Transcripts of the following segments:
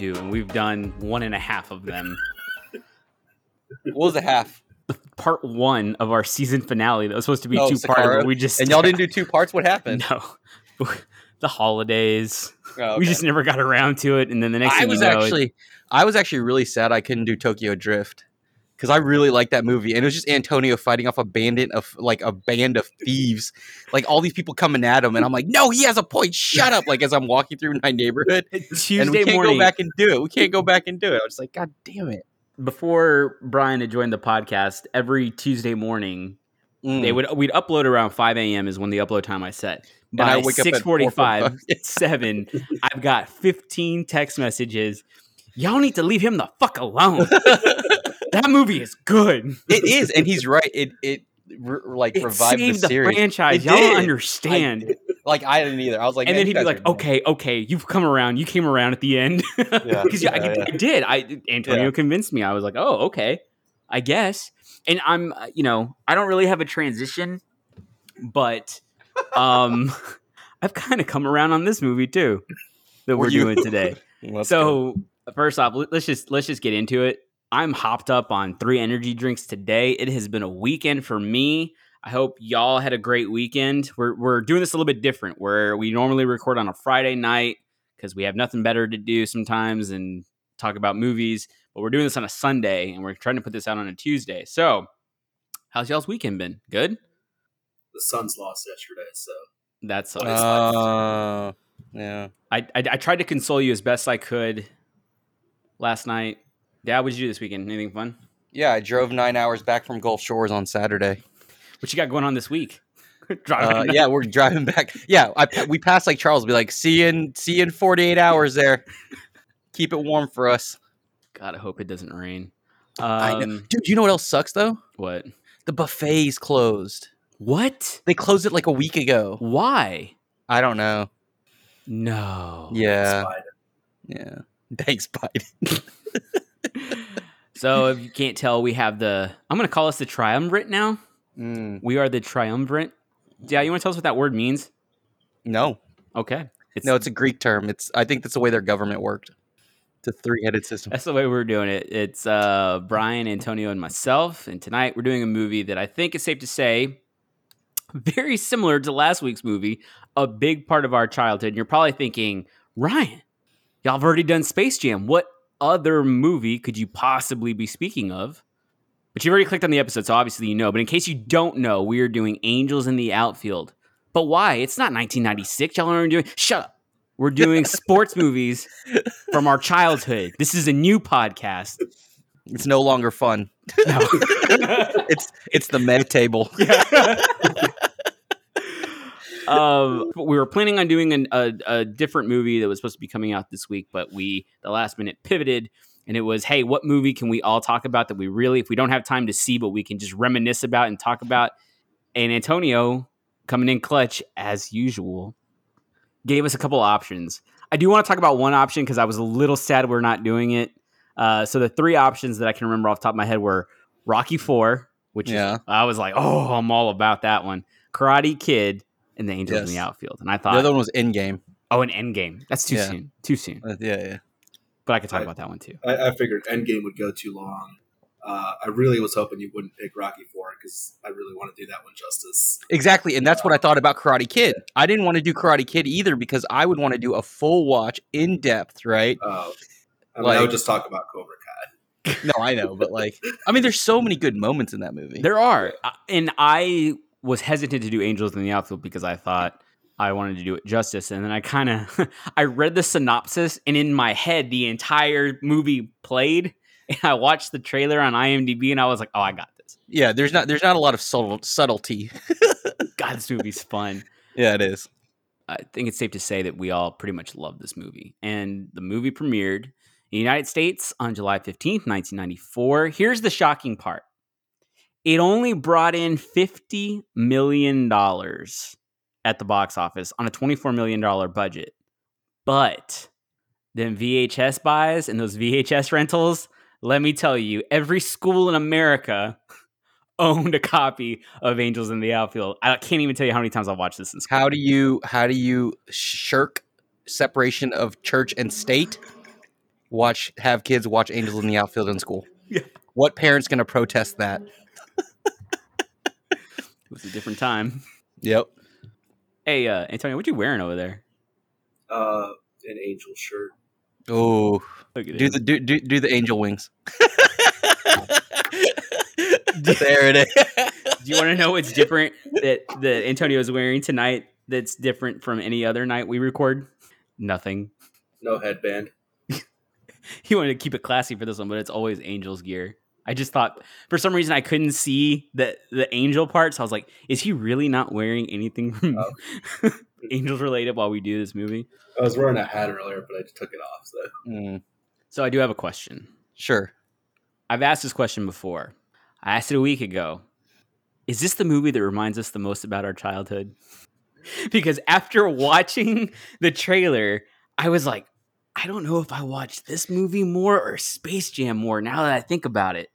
do, and we've done one and a half of them. What was the half? Part one of our season finale that was supposed to be Oh, two parts. We just And y'all didn't do two parts. What happened? no. the holidays. Oh, We just never got around to it, and then the next I was you know, it- actually, I was actually really sad I couldn't do Tokyo Drift because I really like that movie, and it was just Antonio fighting off a bandit of like a band of thieves, like all these people coming at him, and I'm like, no, he has a point. Shut up! Like as I'm walking through my neighborhood, Tuesday and we can't morning go back and do it. We can't go back and do it. I was like, God damn it! before Brian had joined the podcast. Every Tuesday morning, Mm. they would we'd upload around 5 a.m. is when the upload time I set. And I By wake up at 6:45, 7, I've got 15 text messages. Y'all need to leave him the fuck alone. that movie is good. it is, and he's right. It it re- like It revived the the, series. franchise. Y'all don't understand. like I didn't either. I was like, and then he'd be like, "Okay, okay, you've come around. You came around at the end." Yeah, because I, yeah, yeah. I did. I Antonio Yeah. convinced me. I was like, "Oh, okay, I guess." And I'm, uh, you know, I don't really have a transition, but um, I've kind of come around on this movie too that Were doing today. Let's go. so first off, let's just let's just get into it. I'm hopped up on three energy drinks today. It has been a weekend for me. I hope y'all had a great weekend. We're we're doing this a little bit different where we normally record on a Friday night because we have nothing better to do sometimes and talk about movies. But we're doing this on a Sunday and we're trying to put this out on a Tuesday. So, how's y'all's weekend been? Good. The Suns lost yesterday, so That's What uh, is Uh, yeah. I, I I tried to console you as best I could last night. Dad, what did you do this weekend? Anything fun? Yeah, I drove nine hours back from Gulf Shores on Saturday. What you got going on this week? Uh, yeah, we're driving back. Yeah, I, we passed like Charles. Be like, see you in see you in forty eight hours there. Keep it warm for us. God, I hope it doesn't rain. Um, Dude, you know what else sucks though? what? The buffet's closed. What? They closed it like a week ago. Why? I don't know. No. Yeah, yeah. Thanks, Biden. So if you can't tell, we have the. I'm going to call us the triumvirate now. Mm, We are the triumvirate. Yeah, you want to tell us what that word means? no, Okay. It's, no, it's a Greek term. It's I think that's the way their government worked. It's a three headed system. That's the way we're doing it. It's uh, Brian, Antonio, and myself. And tonight we're doing a movie that I think is safe to say very similar to last week's movie, a big part of our childhood. And you're probably thinking, Ryan, y'all have already done Space Jam. What other movie could you possibly be speaking of? But you've already clicked on the episode, so obviously you know. But in case you don't know, we are doing Angels in the Outfield. But why? It's not 1996. Y'all aren't doing. Shut up. We're doing sports movies from our childhood. This is a new podcast. It's no longer fun. No. It's it's the med table. um, we were planning on doing an, a, a different movie that was supposed to be coming out this week, but we the last minute pivoted, and it was, hey, what movie can we all talk about that we really, if we don't have time to see, but we can just reminisce about and talk about? And Antonio, coming in clutch as usual, gave us a couple options. I do want to talk about one option because I was a little sad we're not doing it. Uh, so the three options that I can remember off the top of my head were Rocky Four, which Yeah. is, I was like, oh, I'm all about that one. Karate Kid and the Angels in the Outfield, and I thought The other one was in game. oh, an Endgame. That's too Yeah. soon. Too soon. Uh, yeah, yeah. But I could talk Right. about that one too. I, I figured Endgame would go too long. Uh, I really was hoping you wouldn't pick Rocky Four because I really want to do that one justice. Exactly, and that's what I thought about Karate Kid. I didn't want to do Karate Kid either because I would want to do a full watch in depth, right? Uh, I, mean, I would just talk about Cobra Kai. No, I know, but like, I mean, there's so many good moments in that movie. There are, Uh, and I was hesitant to do Angels in the Outfield because I thought I wanted to do it justice, and then I kind of I read the synopsis, and in my head, the entire movie played, and I watched the trailer on IMDb, and I was like, oh, I got this. yeah, there's not there's not a lot of subtle, subtlety. God, this movie's fun. yeah, it is. I think it's safe to say that we all pretty much love this movie. And the movie premiered in the United States on July 15th, 1994. Here's the shocking part it only brought in $50 million at the box office on a $24 million budget. But then VHS buys and those VHS rentals, let me tell you, every school in America owned a copy of Angels in the Outfield. I can't even tell you how many times I've watched this in school. How do you how do you shirk separation of church and state, watch have kids watch Angels in the Outfield in school. Yeah. What parent's going to protest that? It was a different time. Yep. Hey, uh, Antonio, what you wearing over there? Uh, an angel shirt. Oh, do it. the do, do do the angel wings. there it is. Do you want to know what's different that that Antonio is wearing tonight? That's different from any other night we record. Nothing. No headband. He wanted to keep it classy for this one, but it's always Angels gear. I just thought for some reason I couldn't see the the angel part, so I was like, "Is he really not wearing anything from Angels related while we do this movie?" I was wearing a hat earlier, but I just took it off. So Mm, So I do have a question. sure. I've asked this question before. I asked it a week ago. Is this the movie that reminds us the most about our childhood? because after watching the trailer, I was like, I don't know if I watched this movie more or Space Jam more now that I think about it.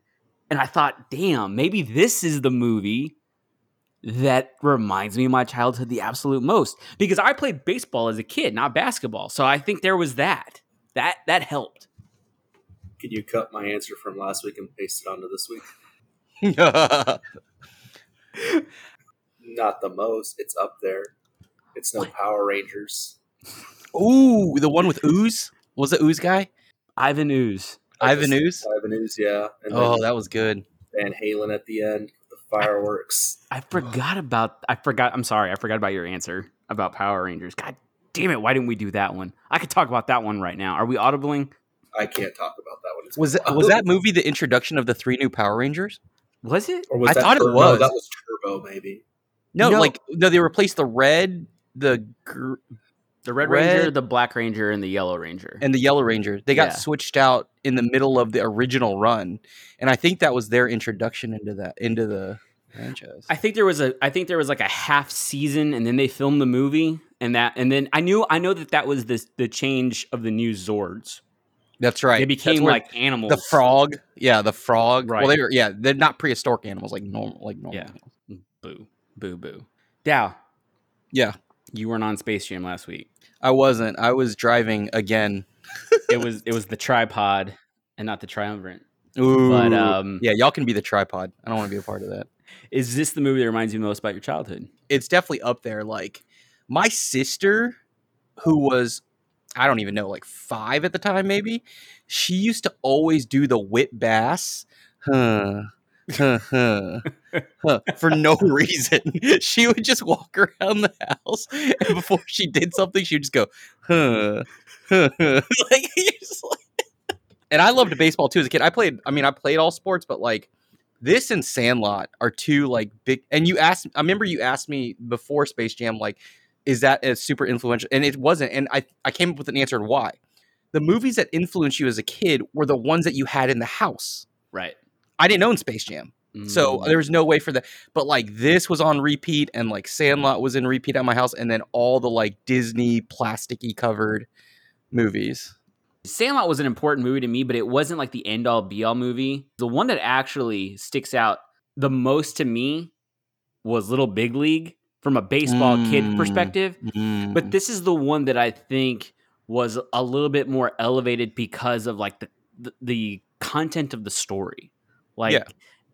And I thought, damn, maybe this is the movie that reminds me of my childhood the absolute most because I played baseball as a kid, not basketball. So I think there was that. That that helped. could you cut my answer from last week and paste it onto this week? Not the most. It's up there. It's no Power Rangers. Ooh, the one with ooze was it ooze guy? Ivan Ooze. Ivan Ooze. Ivan yeah. And Oh, that was good. Van Halen at the end, the fireworks. I forgot about. I forgot. I'm sorry. I forgot about your answer about Power Rangers. God damn it! Why didn't we do that one? I could talk about that one right now. Are we audibling? I can't talk about that one. It's Was it was that movie the introduction of the three new Power Rangers? Was it? Or was I that thought it was. That was Turbo, maybe. No, No. like no, they replaced the red, the gr- The Red, Red- Ranger, the Black Ranger, and the Yellow Ranger. and the Yellow Ranger. They got Yeah. switched out in the middle of the original run, and I think that was their introduction into that into the franchise. I think there was a. I think there was like a half season, and then they filmed the movie, and that, and then I knew. I know that that was the the change of the new Zords. That's right. They became like animals. the frog. Yeah, the frog. Right. Well, they're yeah, they're not prehistoric animals like normal like normal. Yeah. animals. Boo, boo, boo. Dow, Yeah, you weren't on Space Jam last week. I wasn't. I was driving again. It was it was the tripod and not the triumvirate. Ooh. But um, yeah, y'all can be the tripod. I don't want to be a part of that. is this the movie that reminds you most about your childhood? it's definitely up there. Like my sister, who was I don't even know, like five at the time, maybe. She used to always do the Whit Bass, huh, for no reason. She would just walk around the house, and before she did something, she would just go, huh, huh, huh. like, like- and I loved baseball too as a kid. I played. I mean, I played all sports, but like this and Sandlot are two like big. And you asked, I remember you asked me before Space Jam, like, is that a super influential? And it wasn't. And I, I came up with an answer to why. The movies that influenced you as a kid were the ones that you had in the house. Right. I didn't own Space Jam, so Mm. there was no way for that. But like this was on repeat, and like Sandlot was in repeat at my house, and then all the like Disney plasticky covered movies. Sandlot was an important movie to me, but it wasn't like the end all be all movie. The one that actually sticks out the most to me was Little Big League from a baseball kid Mm. perspective. Mm. But this is the one that I think was a little bit more elevated because of like the the, the content of the story. Like Yeah.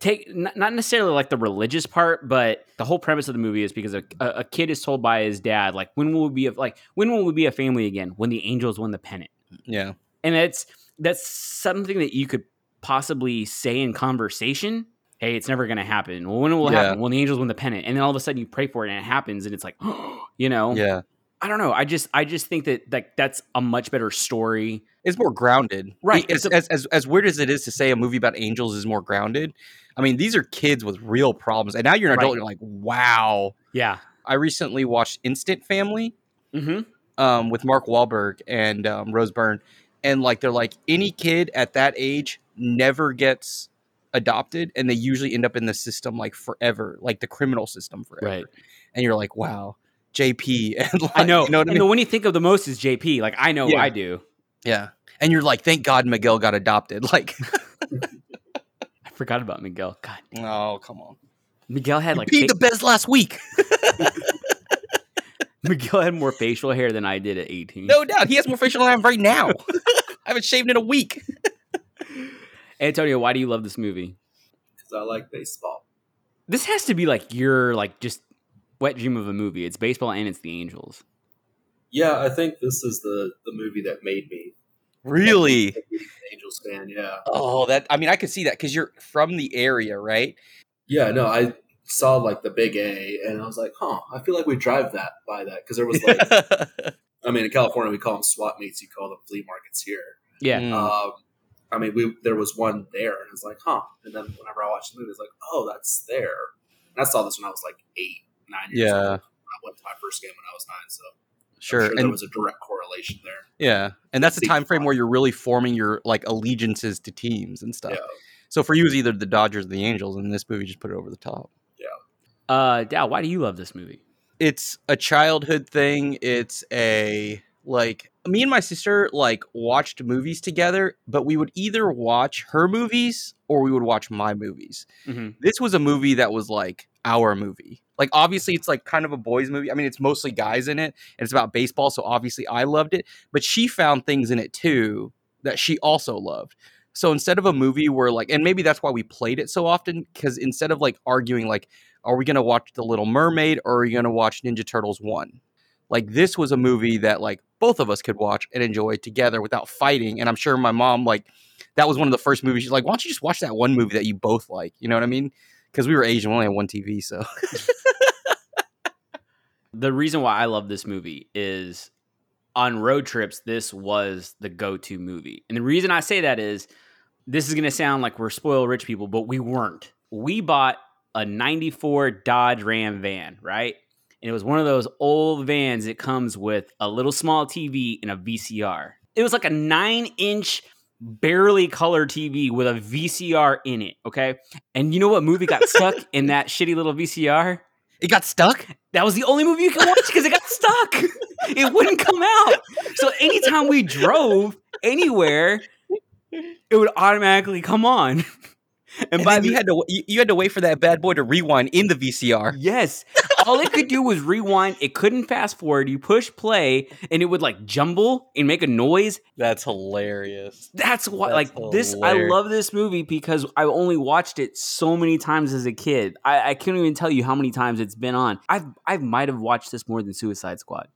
take not necessarily like the religious part, but the whole premise of the movie is because a, a, kid is told by his dad like when will we be a, like when will we be a family again when the Angels win the pennant yeah, and it's that's something that you could possibly say in conversation. Hey, it's never going to happen. Well, when will it Yeah. happen? When the Angels win the pennant, and then all of a sudden you pray for it and it happens, and it's like, you know, yeah. I don't know. I just I just think that like that's a much better story. it's more grounded, Right, As, a- as, as as weird as it is to say a movie about angels is more grounded. I mean, these are kids with real problems, and now you're an adult. Right. You're like, wow. Yeah. I recently watched Instant Family Mm-hmm. um, with Mark Wahlberg and um, Rose Byrne, and like they're like any kid at that age never gets adopted, and they usually end up in the system like forever, like the criminal system forever. Right. And you're like, wow, JP. And like, I know. You know what I mean? the one you think of the most is JP. Like I know Yeah. I do. yeah. And you're like, thank God Miguel got adopted. Like, I forgot about Miguel. God, oh come on. Miguel had You like peed fa- the best last week. Miguel had more facial hair than I did at 18. No doubt, he has more facial hair than I have right now. I haven't shaved in a week. Antonio, why do you love this movie? Because I like baseball. This has to be like your like just wet dream of a movie. It's baseball and it's the Angels. Yeah, I think this is the the movie that made me Really? a Angels fan. Yeah, Oh, that. I mean, I could see that because you're from the area, right? yeah. No, I saw like the big A, and I was like, huh. I feel like we drive that by that because there was like, I mean, in California we call them swap meets. You call them flea markets here. Yeah. Mm. Um, I mean, we there was one there, and I was like, huh. And then whenever I watched the movie, it's like, oh, that's there. And I saw this when I was like eight, nine years Yeah. old. I went to my first game when I was nine, so I'm sure. sure there was a direct correlation there. yeah, and that's the time frame where you're really forming your like allegiances to teams and stuff. Yeah. So for you, it's either the Dodgers or the Angels, and this movie just put it over the top. Yeah. Uh, Dal, why do you love this movie? it's a childhood thing. It's a like me and my sister like watched movies together, but we would either watch her movies or we would watch my movies. Mm-hmm. This was a movie that was like our movie. Like obviously it's like kind of a boys movie. I mean it's mostly guys in it and it's about baseball, so obviously I loved it, but she found things in it too that she also loved. So instead of a movie where like and maybe that's why we played it so often cuz instead of like arguing like are we going to watch The Little Mermaid or are you going to watch Ninja Turtles 1? Like this was a movie that like both of us could watch and enjoy together without fighting and I'm sure my mom like that was one of the first movies she's like why don't you just watch that one movie that you both like? You know what I mean? Cuz we were Asian, we only had one TV, so The reason why I love this movie is on road trips, this was the go to movie. And the reason I say that is this is going to sound like we're spoiled rich people, but we weren't. We bought a 94 Dodge Ram van, right? And it was one of those old vans that comes with a little small TV and a VCR. It was like a nine inch, barely color TV with a VCR in it, okay? And you know what movie got stuck in that shitty little VCR? it got stuck. That was the only movie you could watch because it got stuck. It wouldn't come out. So anytime we drove anywhere, it would automatically come on. And, And by then the you had to you, you had to wait for that bad boy to rewind in the VCR. yes, all it could do was rewind. It couldn't fast forward. You push play, and it would like jumble and make a noise. That's hilarious. That's why, That's like this, I love this movie because I only watched it so many times as a kid. I, I can't even tell you how many times it's been on. I've I might have watched this more than Suicide Squad.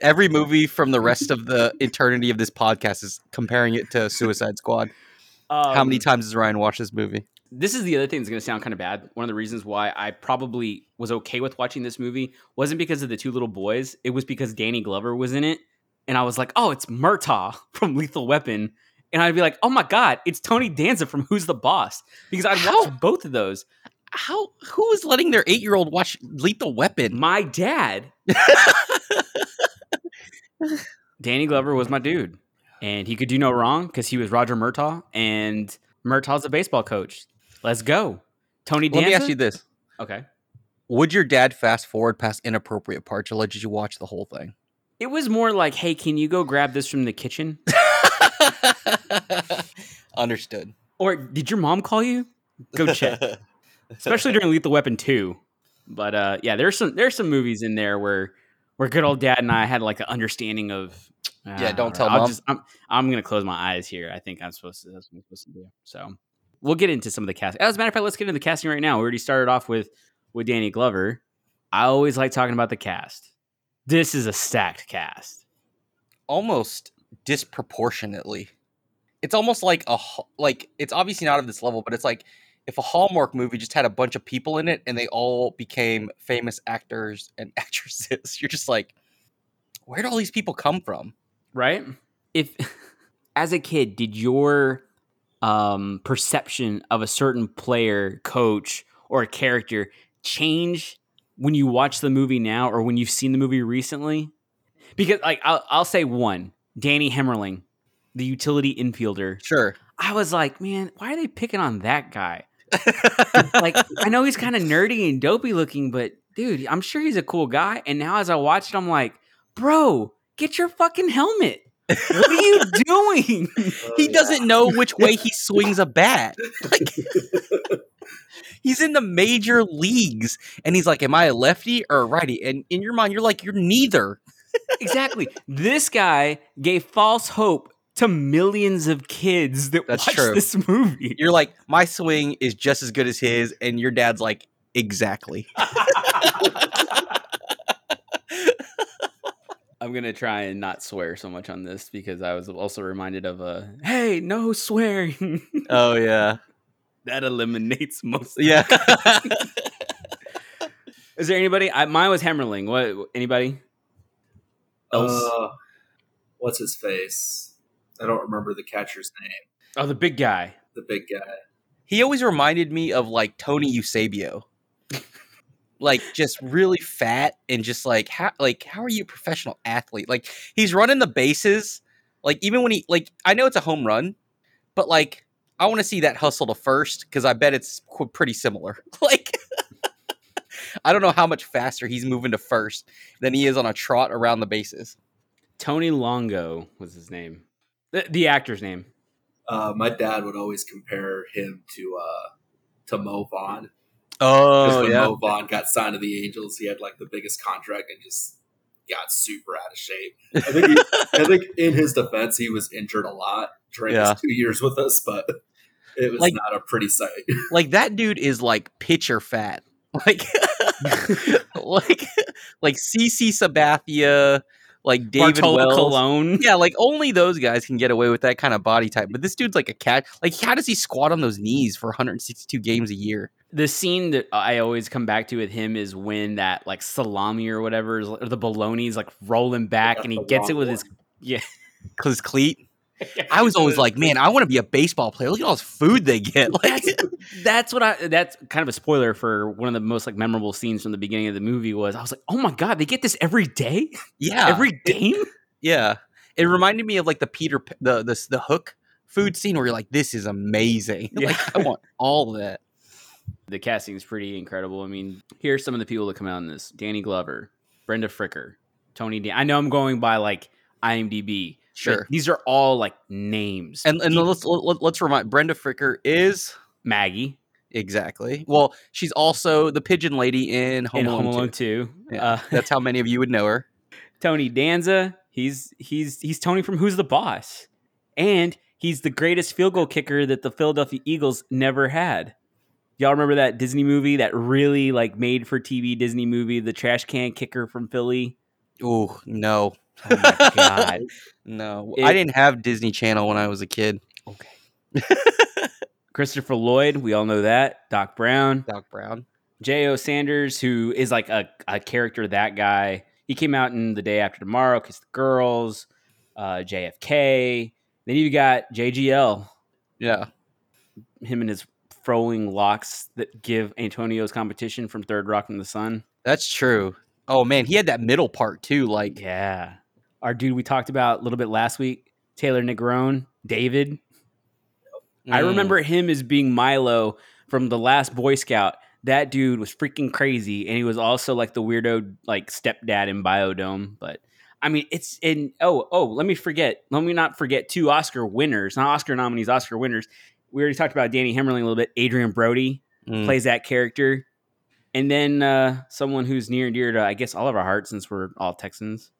Every movie from the rest of the eternity of this podcast is comparing it to Suicide Squad. How many Um, times has Ryan watched this movie? this is the other thing that's going to sound kind of bad. One of the reasons why I probably was okay with watching this movie wasn't because of the two little boys. It was because Danny Glover was in it. And I was like, oh, it's Murtaugh from Lethal Weapon. And I'd be like, oh my God, it's Tony Danza from Who's the Boss? Because I'd watched both of those. How who is letting their eight year old watch Lethal Weapon? My dad, Danny Glover was my dude. And he could do no wrong because he was Roger Murtaugh. And Murtaugh's a baseball coach. Let's go. Tony Let me ask you this: okay. Would your dad fast forward past inappropriate parts, or let you watch the whole thing? It was more like, hey, can you go grab this from the kitchen? Understood. Or did your mom call you? Go check. Especially during Lethal Weapon 2. But uh, yeah, there's some there's some movies in there where where good old dad and I had like an understanding of Yeah, "Ah, don't tell I'll mom." Just, I'm I'm gonna close my eyes here. I think I'm supposed to. That's what I'm supposed to do. So we'll get into some of the casting. As a matter of fact, let's get into the casting right now. We already started off with with Danny Glover. I always like talking about the cast. This is a stacked cast. almost disproportionately. It's almost like a like it's obviously not of this level, but it's like if a Hallmark movie just had a bunch of people in it and they all became famous actors and actresses. You're just like, where do all these people come from? right? If as a kid, did your um, perception of a certain player, coach, or a character change when you watch the movie now or when you've seen the movie recently? Because like I'll, I'll say one, Danny Hemmerling, the utility infielder. Sure. I was like, man, why are they picking on that guy? Like, I know he's kind of nerdy and dopey looking, but dude, I'm sure he's a cool guy. And now as I watch it, I'm like, bro, get your fucking helmet. What are you doing? Oh, he yeah. doesn't know which way he swings a bat. Like He's in the major leagues, and he's like, "Am I a lefty or a righty?" And in your mind, you're like, "You're neither." exactly. This guy gave false hope to millions of kids that That's watch true. this movie. You're like, "My swing is just as good as his," and your dad's like, "Exactly." I'm gonna try and not swear so much on this because I was also reminded of a hey, no swearing. oh yeah, that eliminates most. yeah. Is there anybody? I, mine was Hemmerling. What? Anybody? Else? Uh, what's his face? I don't remember the catcher's name. oh, the big guy. The big guy. he always reminded me of like Tony Eusebio. like just really fat and just like how like how are you a professional athlete? Like he's running the bases. Like even when he like I know it's a home run, but like I want to see that hustle to first because I bet it's qu- pretty similar. like I don't know how much faster he's moving to first than he is on a trot around the bases. Tony Longo was his name. The, the actor's name. Uh, my dad would always compare him to uh, to Mo Vaughn. Oh Because when Mo Vaughn got signed to the Angels, he had like the biggest contract and just got super out of shape. I think, he, I think in his defense, he was injured a lot during Yeah. his two years with us, but it was Like- not a pretty sight. like that dude is like pitcher fat. Like like like CC Sabathia, like David Bartolo Wells. Colon. Yeah, like only those guys can get away with that kind of body type. But this dude's like a cat. Like how does he squat on those knees for 162 games a year? The scene that I always come back to with him is when that like salami or whatever is, or the bologna's like rolling back That's and he gets it wrong with his. Yeah, his cleat. I was always like, man, I want to be a baseball player. Look at all this food they get. Like, that's that's what I. That's kind of a spoiler for one of the most like memorable scenes from the beginning of the movie. Was I was like, oh my god, they get this every day, yeah, every game. yeah. It reminded me of like the Peter the the the hook food scene where you're like, this is amazing. Yeah. Like I want all of that. The casting is pretty incredible. I mean, here's some of the people that come out in this: Danny Glover, Brenda Fricker, Tony. Dan- I know I'm going by like IMDb. Sure. these are all like names. And and let's let, let's remind Brenda Fricker is Maggie exactly. Well, she's also the pigeon lady in Home in Alone. Home Alone 2. 2. Yeah, Uh, That's how many of you would know her. Tony Danza. He's he's he's Tony from Who's the Boss, and he's the greatest field goal kicker that the Philadelphia Eagles never had. Y'all remember that Disney movie, that really like made for TV Disney movie, the trash can kicker from Philly? Oh no, Oh my god! no! It- I didn't have Disney Channel when I was a kid. Okay. Christopher Lloyd, we all know that. Doc Brown, Doc Brown. J.O. Sanders, who is like a, a character, that guy. He came out in The Day After Tomorrow, Kiss the Girls, uh, JFK. Then you got JGL, Yeah, him and his frowing locks that give Antonio's competition from Third Rock from the Sun. that's true. Oh man, he had that middle part too. Like, Yeah. Our dude we talked about a little bit last week, Taylor Negron, David. I mm, remember him as being Milo from the last Boy Scout. That dude was freaking crazy, and he was also like the weirdo like stepdad in Biodome. But I mean, it's in oh oh. Let me forget. Let me not forget two Oscar winners, not Oscar nominees, Oscar winners. We already talked about Danny Hemmerling a little bit. Adrien Brody mm, plays that character, and then uh, someone who's near and dear to I guess all of our hearts since we're all Texans,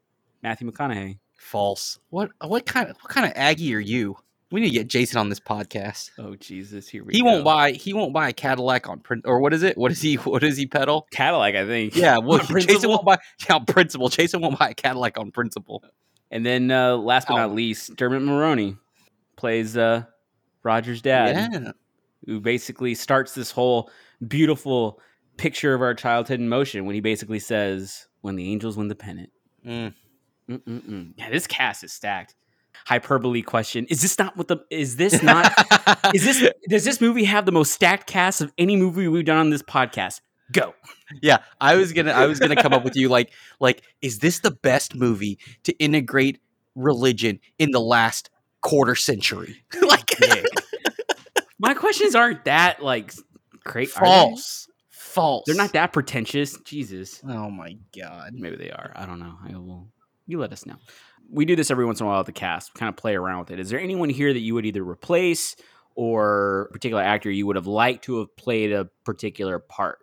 Matthew McConaughey. false. What what kind of what kind of Aggie are you? We need to get Jason on this podcast. Oh Jesus, here we He go. won't buy. He won't buy a Cadillac on print. Or what is it? What is he? What does he pedal? Cadillac, I think. Yeah, well, Jason won't buy yeah, on principle. Jason won't buy a Cadillac on principle. And then uh, last but Oh. not least, Dermot Mulroney plays uh, Roger's dad, Yeah, who basically starts this whole beautiful picture of our childhood in motion when he basically says, "When the Angels win the pennant." Mm. Mm-mm-mm. Yeah, this cast is stacked. Hyperbole question: Is this not what the? Is this not? is this? Does this movie have the most stacked cast of any movie we've done on this podcast? Go. yeah, I was gonna. I was gonna come up with you like, like, is this the best movie to integrate religion in the last quarter century? like, Yeah. My questions aren't that like they? false, false. They're not that pretentious. Jesus. Oh my god. Maybe they are. I don't know. I will. You let us know. We do this every once in a while at the cast. Kind of play around with it. Is there anyone here that you would either replace or a particular actor you would have liked to have played a particular part?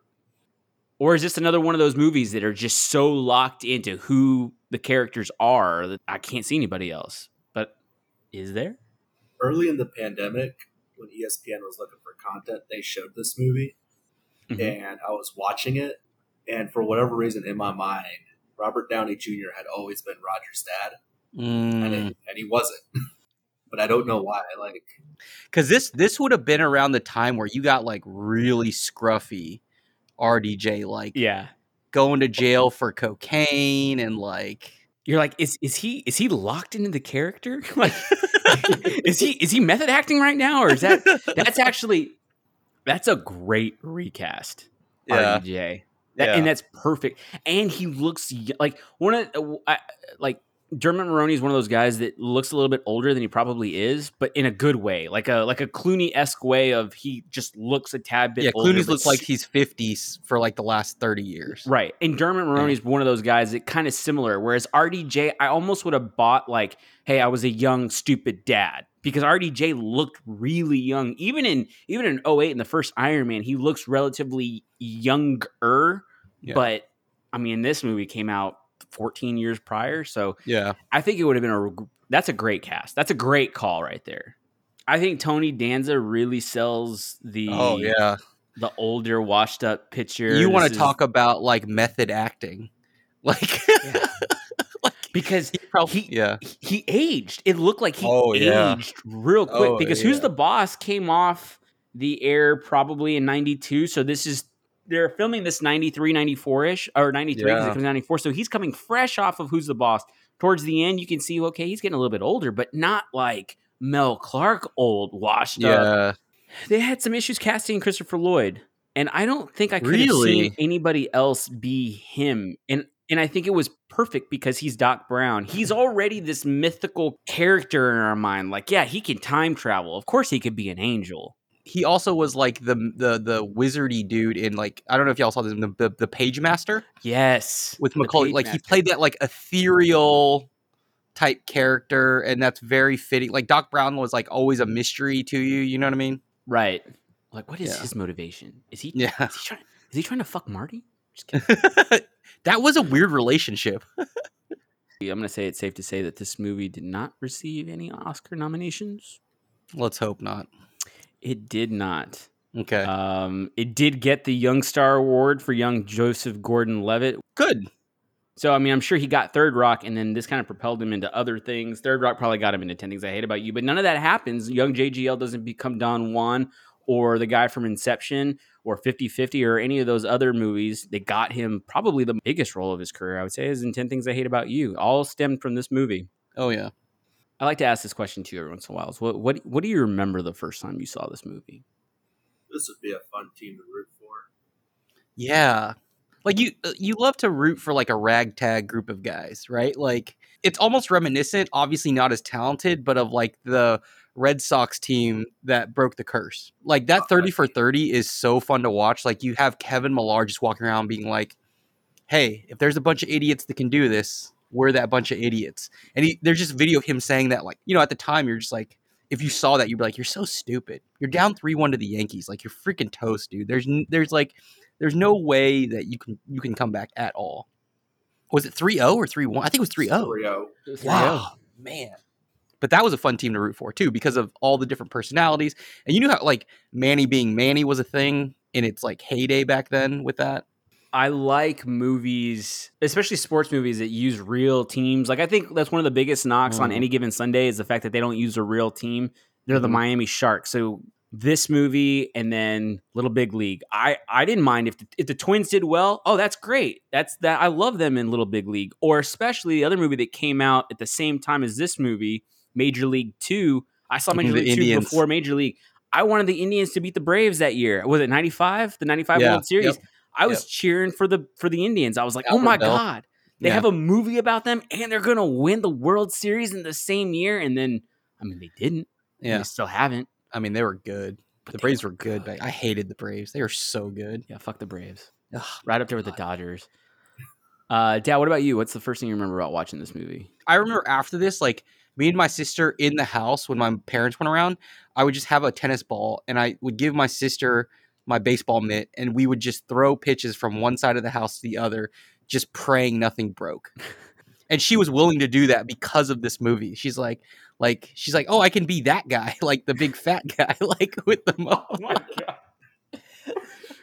Or is this another one of those movies that are just so locked into who the characters are that I can't see anybody else? But is there? Early in the pandemic, when ESPN was looking for content, they showed this movie, Mhm. and I was watching it, and for whatever reason in my mind, Robert Downey Jr. had always been Roger's dad, and, Mm. it, and he wasn't. but I don't know why. Like, Because this this would have been around the time where you got like really scruffy RDJ, like Yeah. going to jail for cocaine and like You're like, is is he is he locked into the character? like is he is he method acting right now? Or is that that's actually that's a great recast. yeah, RDJ. That, Yeah. And that's perfect. And he looks like one of uh, I, like Dermot Mulroney is one of those guys that looks a little bit older than he probably is, but in a good way, like a like a Clooney esque way of he just looks a tad bit. yeah. older, Clooney's looks like he's fifties for like the last thirty years. Right. And Dermot Mulroney's one of those guys that kind of similar. Whereas RDJ, I almost would have bought like, hey, I was a young, stupid dad. Because RDJ looked really young. Even in even in 08 in the first Iron Man, he looks relatively younger. Yeah. But I mean, this movie came out 14 years prior. So Yeah, I think it would have been a that's a great cast. That's a great call right there. I think Tony Danza really sells the oh yeah. the older, washed up picture. You want to is- talk about like method acting, like Yeah. because he probably he- yeah he aged. It looked like he Oh, yeah. aged real quick Oh, because Who's the Boss came off the air probably in 92. So this is they're filming this 93, 94 ish or 93 because Yeah. it comes 94. So he's coming fresh off of Who's the Boss. Towards the end, you can see, okay, he's getting a little bit older, but not like Mel Clark old, washed up. yeah. They had some issues casting Christopher Lloyd, and I don't think I could have seen anybody else be him. And and I think it was perfect because he's Doc Brown. He's already this mythical character in our mind. Like, yeah, he can time travel. Of course, he could be an angel. He also was like the the the wizardy dude in like I don't know if y'all saw this the the, the Pagemaster Yes, with Macaulay. Like he played that like ethereal type character, and that's very fitting. Like Doc Brown was like always a mystery to you. You know what I mean? right. Like, what is Yeah. his motivation? Is he? Yeah. Is he trying? Is he trying to fuck Marty? Just kidding. that was a weird relationship. I'm gonna say it's safe to say that this movie did not receive any Oscar nominations. Let's hope not. It did not. Okay. Um, it did get the Young Star Award for young Joseph Gordon-Levitt. Good. So I mean, I'm sure he got Third Rock, and then this kind of propelled him into other things. Third Rock probably got him into Ten Things I Hate About You, but none of that happens. Young JGL doesn't become Don Juan or the guy from Inception or 50-50 or any of those other movies that got him probably the biggest role of his career. I would say is in Ten Things I Hate About You. All stemmed from this movie. Oh yeah. I like to ask this question to you every once in a while. Is what what what do you remember the first time you saw this movie? this would be a fun team to root for. Yeah. Like you uh, you love to root for like a ragtag group of guys, right? Like it's almost reminiscent, obviously not as talented, but of like the Red Sox team that broke the curse. Like that 30 for 30 is so fun to watch. Like you have Kevin Millar just walking around being like, "Hey, if there's a bunch of idiots that can do this, we're that bunch of idiots." And he, there's just video of him saying that like, you know, at the time you're just like if you saw that, you'd be like, "You're so stupid. You're down three one to the Yankees. Like you're freaking toast, dude. There's there's like there's no way that you can you can come back at all." Was it 3-0 or 3-1? I think it was 3-0. 3-0. Wow, man. But that was a fun team to root for too because of all the different personalities. And you knew how like Manny being Manny was a thing in its like heyday back then with that. I like movies, especially sports movies that use real teams. Like I think that's one of the biggest knocks on Mhm. any given Sunday is the fact that they don't use a real team. They're the Mhm. Miami Sharks. So this movie and then Little Big League. I I didn't mind if the, if the Twins did well. Oh, that's great. That's that I love them in Little Big League. Or especially the other movie that came out at the same time as this movie, Major League 2. I saw Major League 2 before Major League. I wanted the Indians to beat the Braves that year. Was it 95? The 95 Yeah, World Series. yep, I was cheering for the for the Indians. I was like, "Oh my Bell. god. They Yeah. have a movie about them and they're going to win the World Series in the same year." And then I mean, they didn't. Yeah. They still haven't. I mean, they were good. But The Braves were good. Back. I hated the Braves. They were so good. Yeah, fuck the Braves. Ugh, Right up there with the Dodgers. Uh, Dad, what about you? What's the first thing you remember about watching this movie? I remember after this, like me and my sister in the house when my parents went around, I would just have a tennis ball and I would give my sister my baseball mitt and we would just throw pitches from one side of the house to the other, just praying nothing broke. and she was willing to do that because of this movie. She's like, like she's like, oh, I can be that guy, like the big fat guy, like with the. Mo- Oh my god.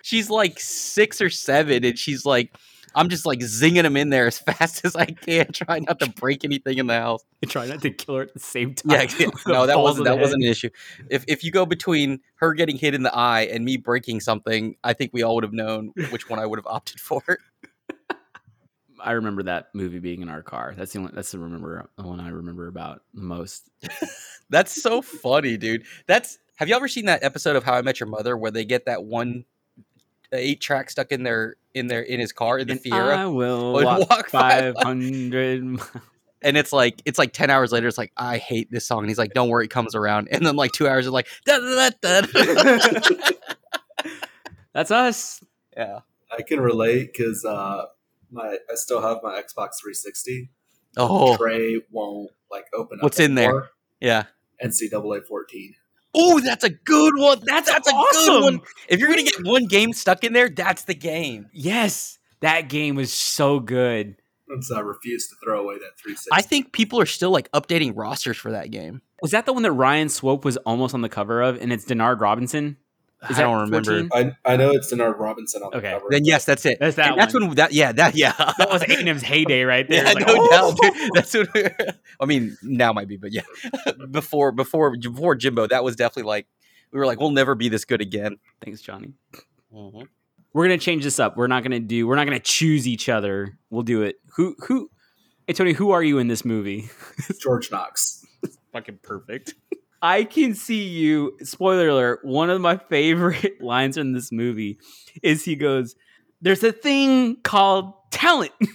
she's like six or seven, and she's like, I'm just like zinging them in there as fast as I can, trying not to break anything in the house. Try not to kill her at the same time. Yeah, yeah. no, that wasn't that wasn't an issue. If if you go between her getting hit in the eye and me breaking something, I think we all would have known which one I would have opted for. I remember that movie being in our car. That's the only, that's the remember the one I remember about the most. That's so funny, dude. That's have you ever seen that episode of How I Met Your Mother where they get that one eight track stuck in their in their in his car in the And Fiero? I will walk, walk five- five hundred. and it's like it's like 10 hours later it's like i hate this song and he's like don't worry it comes around and then like two hours is like da, da, da, da. That's us. yeah I can relate because uh, my I still have my Xbox 360. oh Tray won't like open up. What's in there? yeah NCAA 14. Oh that's a good one. That's, that's a good one. if you're gonna get one game stuck in there that's the game. Yes, that game was so good. And so I refuse to throw away that 360. i think people are still like updating rosters for that game. Was that the one that Ryan Swope was almost on the cover of, and it's Denard Robinson? Is i don't remember I, I know it's Denard Robinson on the Okay. cover. then yes that's it That's that And that's one. when that yeah that yeah That was A&M's heyday right there. Yeah, like, no oh! doubt, dude. That's what. I mean, now might be, but yeah, before before before Jimbo, that was definitely like we were like, we'll never be this good again. Thanks, Johnny. Mm-hmm. We're gonna change this up. We're not gonna do. We're not gonna choose each other. We'll do it. Who? Who? Hey Tony, who are you in this movie? George Knox. Fucking perfect. I can see you. Spoiler alert. One of my favorite lines in this movie is he goes, "There's a thing called talent."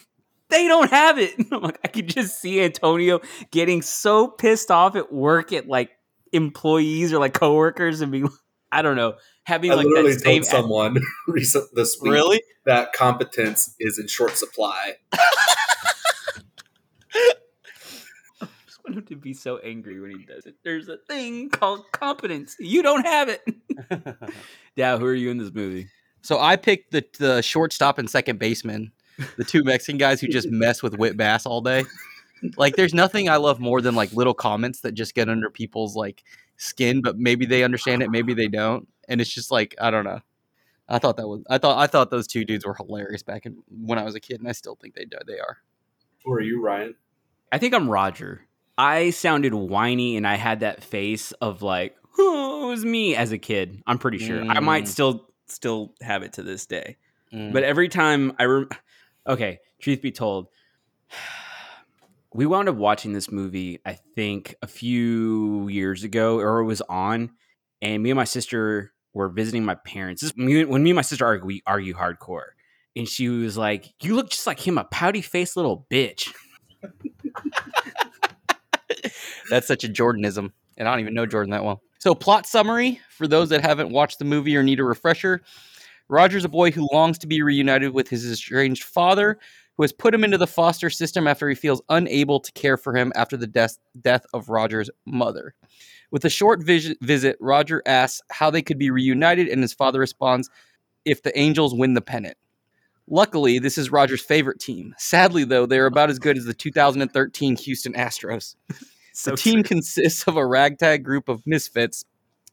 They don't have it. I'm like, I could just see Antonio getting so pissed off at work at like employees or like coworkers and being, I don't know, having I like literally that same told someone recent this week Really? that competence is in short supply. I just want him to be so angry when he does it. There's a thing called competence. You don't have it. yeah, who are you in this movie? so I picked the the shortstop and second baseman, the two Mexican guys who just mess with Whit Bass all day. Like, there's nothing I love more than like little comments that just get under people's like skin, but maybe they understand it, maybe they don't, and it's just like I don't know. I thought that was I thought I thought those two dudes were hilarious back in, when I was a kid, and I still think they they are. Who are you, Ryan? I think I'm Roger. I sounded whiny and I had that face of like, oh, it was me as a kid. I'm pretty sure. I might Mm. still still have it to this day. Mm. But every time I rem- okay, truth be told, we wound up watching this movie. I think a few years ago, or it was on, and me and my sister were visiting my parents. This, me, when me and my sister argue, we argue hardcore, and she was like, "You look just like him, a pouty faced little bitch." That's such a Jordanism, and I don't even know Jordan that well. So, plot summary for those that haven't watched the movie or need a refresher Roger's a boy who longs to be reunited with his estranged father, who has put him into the foster system after he feels unable to care for him after the death, death of Roger's mother. With a short vis- visit, Roger asks how they could be reunited, and his father responds, if the Angels win the pennant. Luckily, this is Roger's favorite team. Sadly, though, they're oh. about as good as the 2013 Houston Astros. So the team consists of a ragtag group of misfits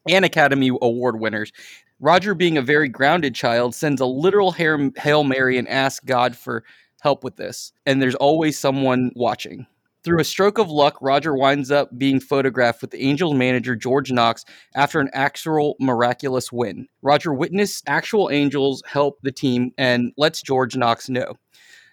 and Academy Award winners. Roger, being a very grounded child, sends a literal Hail Mary and asks God for help with this. And there's always someone watching. Through a stroke of luck, Roger winds up being photographed with the Angels manager George Knox after an actual miraculous win. Roger witnessed actual Angels help the team and lets George Knox know.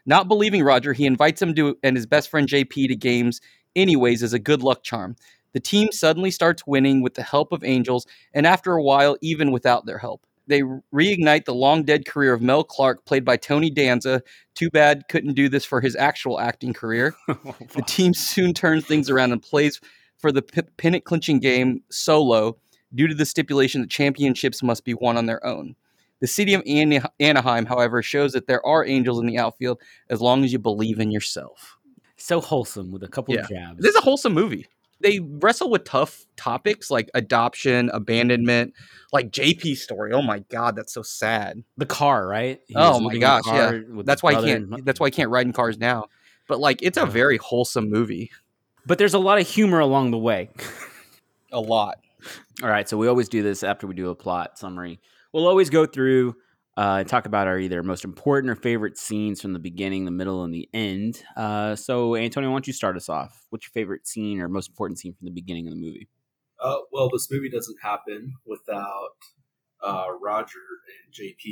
Not believing Roger, he invites him to and his best friend JP to games anyways as a good luck charm. The team suddenly starts winning with the help of Angels, and after a while, even without their help. They reignite the long dead career of Mel Clark, played by Tony Danza. Too bad couldn't do this for his actual acting career. Oh, the team soon turns things around and plays for the p- pennant clinching game solo due to the stipulation that championships must be won on their own. The city of Ana- Anaheim, however, shows that there are angels in the outfield as long as you believe in yourself. so wholesome with a couple Yeah. of jabs. This is a wholesome movie. They wrestle with tough topics like adoption, abandonment, like JP's story. Oh my god, that's so sad. The car, right? He Oh my living in the gosh, yeah. That's why I brother can't. That's why I can't ride in cars now. But like, it's a very wholesome movie. But there's a lot of humor along the way. A lot. All right, so we always do this after we do a plot summary. We'll always go through uh, and talk about our either most important or favorite scenes from the beginning, the middle, and the end. Uh, so, Antonio, why don't you start us off? What's your favorite scene or most important scene from the beginning of the movie? Uh, well, this movie doesn't happen without uh, Roger and JP,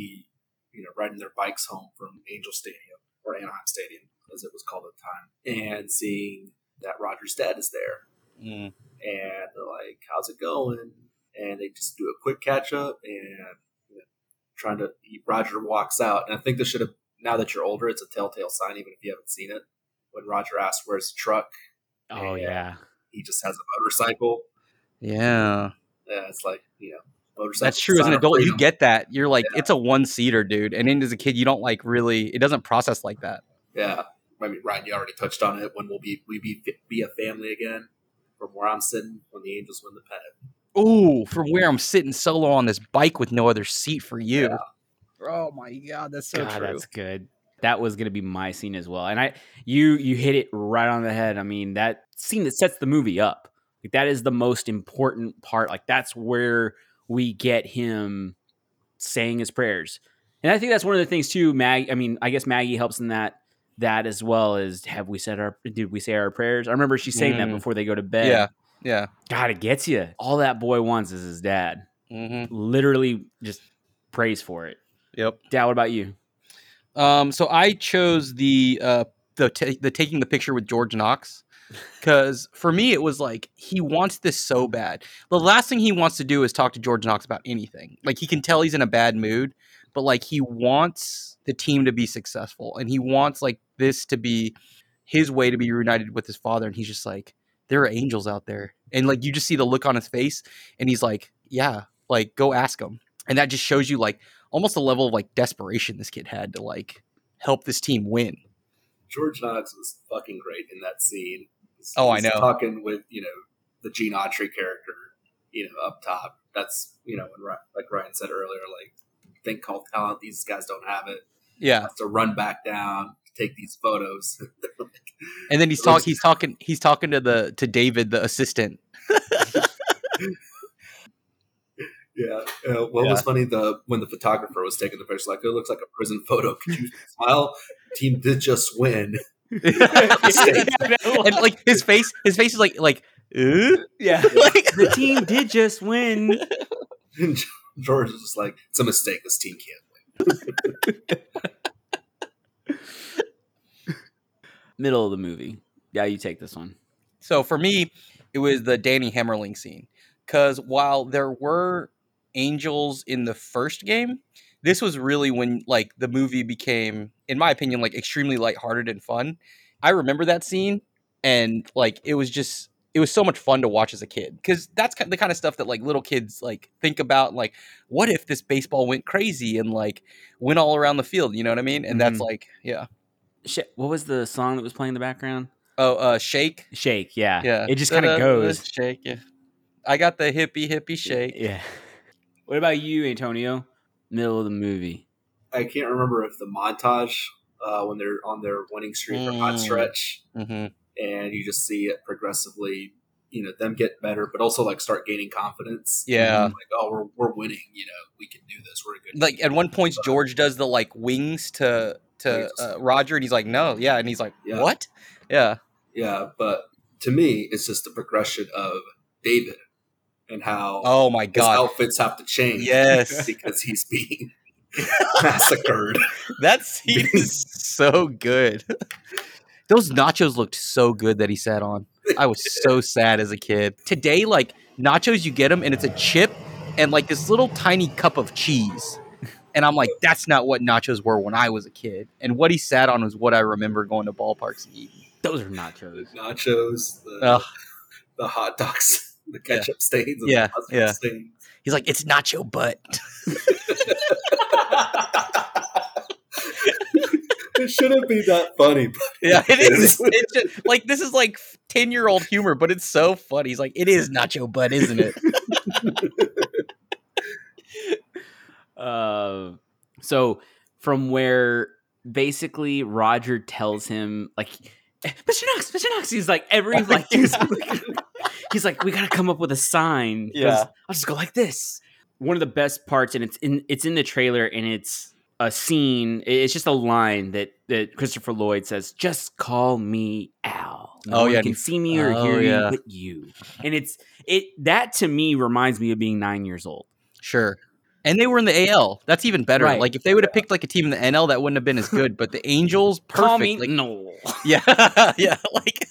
you know, riding their bikes home from Angel Stadium or Anaheim Stadium, as it was called at the time, and seeing that Roger's dad is there, Mm. and they're like, "How's it going?" And they just do a quick catch up, and you know, trying to. Roger walks out, and I think this should have. Now that you're older, it's a telltale sign, even if you haven't seen it. When Roger asks, "Where's the truck?" Oh, Yeah. yeah. He just has a motorcycle. Yeah, Yeah, it's like you know, motorcycle. that's true. As an sign of adult, you get that. You're like, Yeah. it's a one seater, dude. And then as a kid, you don't like really. It doesn't process like that. Yeah, I mean, Ryan, you already touched on it. When we'll be we be be a family again? From where I'm sitting, when the Angels win the pennant. Ooh, from where I'm sitting solo on this bike with no other seat for you. Yeah. Oh my god, that's so God, true. that's good. That was going to be my scene as well. And I, you, you hit it right on the head. I mean, that scene that sets the movie up, like that is the most important part. Like that's where we get him saying his prayers. And I think that's one of the things too. Maggie. I mean, I guess Maggie helps in that that as well as have we said our did we say our prayers? I remember she saying that Mm. before they go to bed. Yeah, yeah. God, it gets you. All that boy wants is his dad. hmm Literally, just prays for it. Yep. Dad, what about you? Um, so I chose the uh the ta the taking the picture with George Knox because for me it was like he wants this so bad. The last thing he wants to do is talk to George Knox about anything. Like he can tell he's in a bad mood, but like he wants the team to be successful and he wants like this to be his way to be reunited with his father. And he's just like, there are angels out there, and like you just see the look on his face, and he's like, yeah, like go ask him, and that just shows you like almost a level of like desperation this kid had to like help this team win. George Knox was fucking great in that scene. He's- Oh, I know. Talking with you know the Gene Autry character, you know up top. That's you know when, like Ryan said earlier, like think called talent. Oh, these guys don't have it. Yeah, Has to run back down, take these photos. and then he's talking. He's talking. He's talking to the to David, the assistant. Yeah. Uh, what was funny the when the photographer was taking the picture, like it looks like a prison photo. Could you smile? Team did just win. and like his face, his face is like like. "Uh?" yeah. Like- the team did just win. And George is just like, it's a mistake. This team can't win. Middle of the movie. Yeah, you take this one. So for me, it was the Danny Hemmerling scene. Because while there were angels in the first game, this was really when like the movie became, in my opinion, like extremely lighthearted and fun. I remember that scene, and like it was just it was so much fun to watch as a kid because that's the kind of stuff that like little kids like think about. Like, what if this baseball went crazy and like went all around the field? You know what I mean? And that's Mhm. like, yeah. Shit, what was the song that was playing in the background? Oh, uh, shake. Shake, yeah. Yeah, It just kind of goes. shake. Yeah, I got the hippie hippie shake. Yeah. What about you, Antonio? Middle of the movie. I can't remember if the montage uh, when they're on their winning streak or hot Mm. stretch, hmm and you just see it progressively. You know them get better, but also like start gaining confidence. Yeah. like oh, we're we're winning. You know, we can do this. We're a good. Like at one point, George does the like wings to to uh, Roger, and he's like, "No, yeah," and he's like, Yeah. "What?" Yeah, yeah, but to me, it's just the progression of David and how Oh my his god, outfits have to change. Yes. because he's being massacred. that scene is so good. Those nachos looked so good that he sat on. I was so sad as a kid. Today, like nachos, you get them, and it's a chip and like this little tiny cup of cheese. And I'm like, that's not what nachos were when I was a kid. And what he sat on was what I remember going to ballparks and eating. Those are nachos. nachos, the, Ugh. the hot dogs, the ketchup stains, Yeah, the yeah. stains. He's like, it's nacho butt. it shouldn't be that funny. But Yeah, it is. It's just, like this is like ten year old humor, but it's so funny. He's like, it is Nacho butt, isn't it? Uh, so from where basically Roger tells him like Mr. Knox, Mr. Knox, he's like every like he's, he's like we gotta come up with a sign. Yeah. I'll just go like this. One of the best parts, and it's in it's in the trailer, and it's a scene. It's just a line that that Christopher Lloyd says, "Just call me Al." No Oh, yeah. can see me or Oh, hear yeah. me but you. And it's it that to me reminds me of being nine years old. Sure. And they were in the AL. That's even better. Right. Like if they would have picked like a team in the NL, that wouldn't have been as good. But the Angels, perfect. Call me like, no. yeah, yeah. Like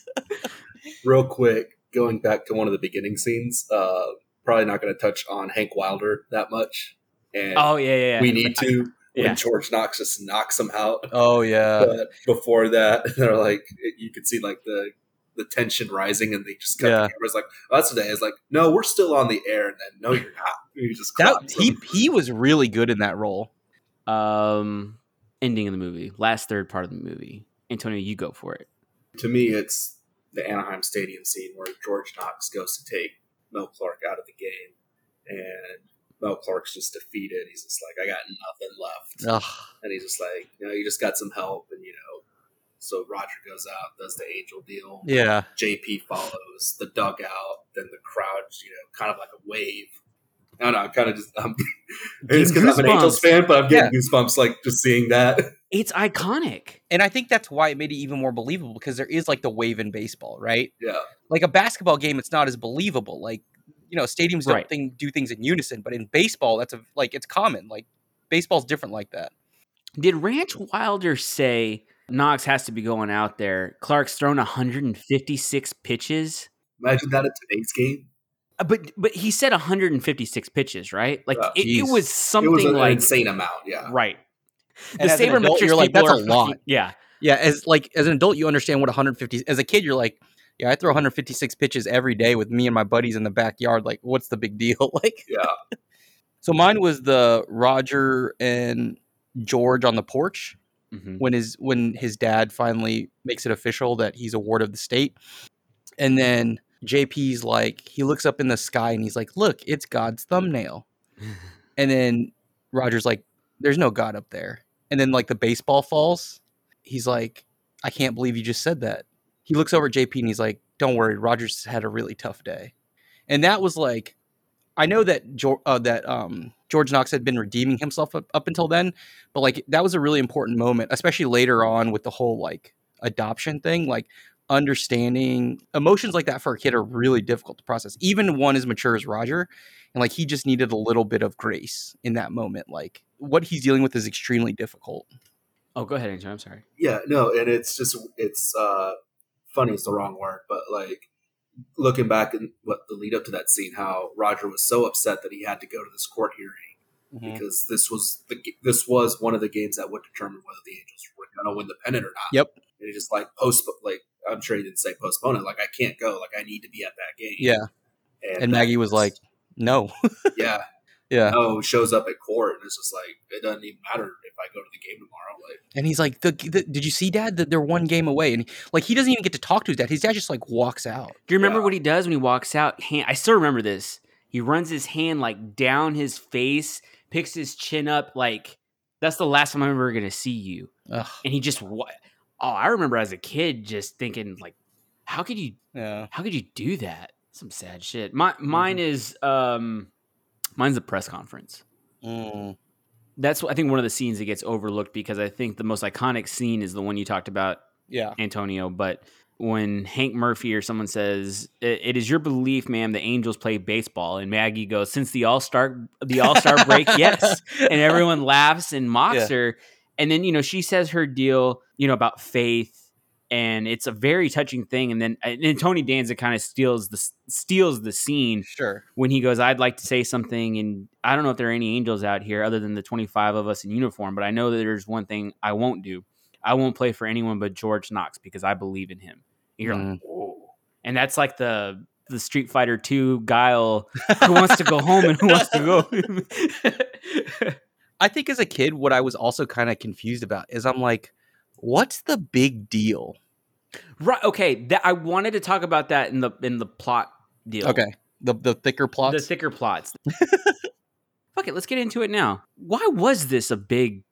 real quick, going back to one of the beginning scenes, uh, probably not going to touch on Hank Wilder that much. And Oh yeah, yeah. yeah. we need to when Yeah. George Knox just knocks him out. oh yeah, but before that, they're like, you could see like the the tension rising, and they just cut Yeah. the cameras like, oh, "That's today." It's like, no, we're still on the air, and then no, you're not. You just that he him. he was really good in that role. um ending of the movie last third part of the movie antonio you go for it to me, it's the Anaheim Stadium scene where George Knox goes to take Mel Clark out of the game, and Mel Clark's just defeated. He's just like, I got nothing left. Ugh. And he's just like, you know, you just got some help. And, you know, so Roger goes out, does the angel deal. Yeah, JP follows the dugout. Then the crowd, you know, kind of like a wave. I don't know. I'm kind of just, um, it's because I'm an Angels fan, but I'm getting goosebumps like just seeing that. it's iconic and I think that's why it made it even more believable because there is like the wave in baseball, right? Yeah. Like a basketball game, it's not as believable. Like you know, stadiums don't Right. think, do things in unison, but in baseball, that's a like it's common. Like baseball's different like that. did ranch wilder say knox has to be going out there clark's thrown 156 pitches Imagine that at today's game. Uh, but but he said 156 pitches right like Yeah. it, it Jeez. was It something was an like insane amount. Yeah. right And as an adult, sabermetrics you're like, "That's a lot." yeah Yeah, as like as an adult, you understand what 150. As a kid, you're like, yeah, I throw 156 pitches every day with me and my buddies in the backyard. Like, what's the big deal? like, Yeah. so mine was the Roger and George on the porch Mhm. when his when his dad finally makes it official that he's a ward of the state, and then JP's like he looks up in the sky and he's like, look, it's God's thumbnail, and then Roger's like, there's no God up there, and then like the baseball falls, he's like, I can't believe you just said that. He looks over at JP and he's like, don't worry, Roger's had a really tough day, and that was like. I know that George, uh, that um, George Knox had been redeeming himself up, up until then, but like that was a really important moment, especially later on with the whole like adoption thing. Like understanding emotions like that for a kid are really difficult to process, even one as mature as Roger. And like he just needed a little bit of grace in that moment. Like what he's dealing with is extremely difficult. oh go ahead Andrew, i'm sorry Yeah, no, and it's just it's uh funny is the wrong word, but like looking back and what the lead up to that scene, how Roger was so upset that he had to go to this court hearing because this was the this was one of the games that would determine whether the Angels were going to win the pennant or not. Yep. And he just like post like I'm sure he didn't say postpone it. Like I can't go. Like I need to be at that game. Yeah. And, And Maggie was like, no. yeah, yeah. no, shows up at court and it's just like it doesn't even matter if I go to the game tomorrow. Like And he's like, the, the, did you see dad that they're one game away? And like, he doesn't even get to talk to his dad. His dad just like walks out. Do you remember Yeah. what he does when he walks out? Hand, I still remember this. He runs his hand like down his face, picks his chin up, like that's the last time I'm ever gonna see you. Ugh. And he just what? Oh, I remember as a kid just thinking like, how could you? Yeah. How could you do that? Some sad shit. My mine is um, mine's the press conference. Mm. That's I think one of the scenes that gets overlooked because I think the most iconic scene is the one you talked about Yeah. Antonio, but when Hank Murphy or someone says, "It it is your belief, ma'am, the Angels play baseball," and Maggie goes, "Since the All Star the All Star break, yes," and everyone laughs and mocks Yeah. her, and then you know she says her deal, you know, about faith, and it's a very touching thing, and then and then Tony Danza kind of steals the steals the scene Sure. when he goes, I'd like to say something, and I don't know if there are any angels out here other than the 25 of us in uniform, but I know that there's one thing I won't do. I won't play for anyone but George Knox because I believe in him. And you're like, oh. And that's like the the Street Fighter 2 guile who wants to go home and who wants to go. I think as a kid, what I was also kind of confused about is I'm like, What's the big deal? Right. Okay. That I wanted to talk about that in the in the plot deal. Okay, the the thicker plots. The thicker plots. Fuck it. Let's get into it now. Why was this a big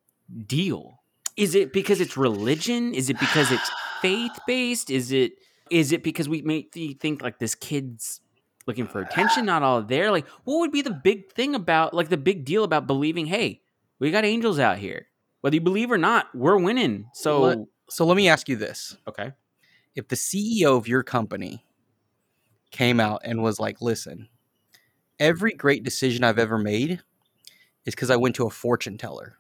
deal? Is it because it's religion? Is it because it's faith based? Is it is it because we make you think like this kid's looking for attention, not all there? Like, what would be the big thing about like the big deal about believing? Hey, we got angels out here. Whether you believe or not, we're winning. So Let- so let me ask you this: okay. If the CEO of your company came out and was like, "Listen, every great decision I've ever made is because I went to a fortune teller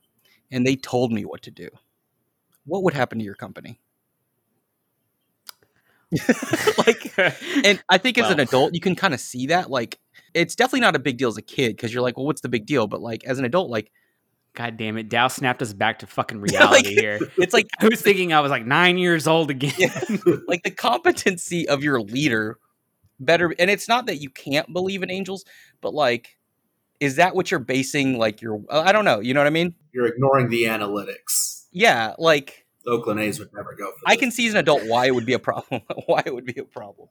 and they told me what to do," what would happen to your company? like and I think as an adult, you can kind of see that. Like, it's definitely not a big deal as a kid because you're like, well, what's the big deal? But like as an adult, like God damn it, Dow snapped us back to fucking reality here. it's like I was thinking I was like nine years old again. Yeah. like the competency of your leader better and it's not that you can't believe in angels, but like is that what you're basing like your I don't know, you know what I mean? You're ignoring the analytics. Yeah, like The Oakland A's would never go for I this. can see as an adult why it would be a problem. why it would be a problem.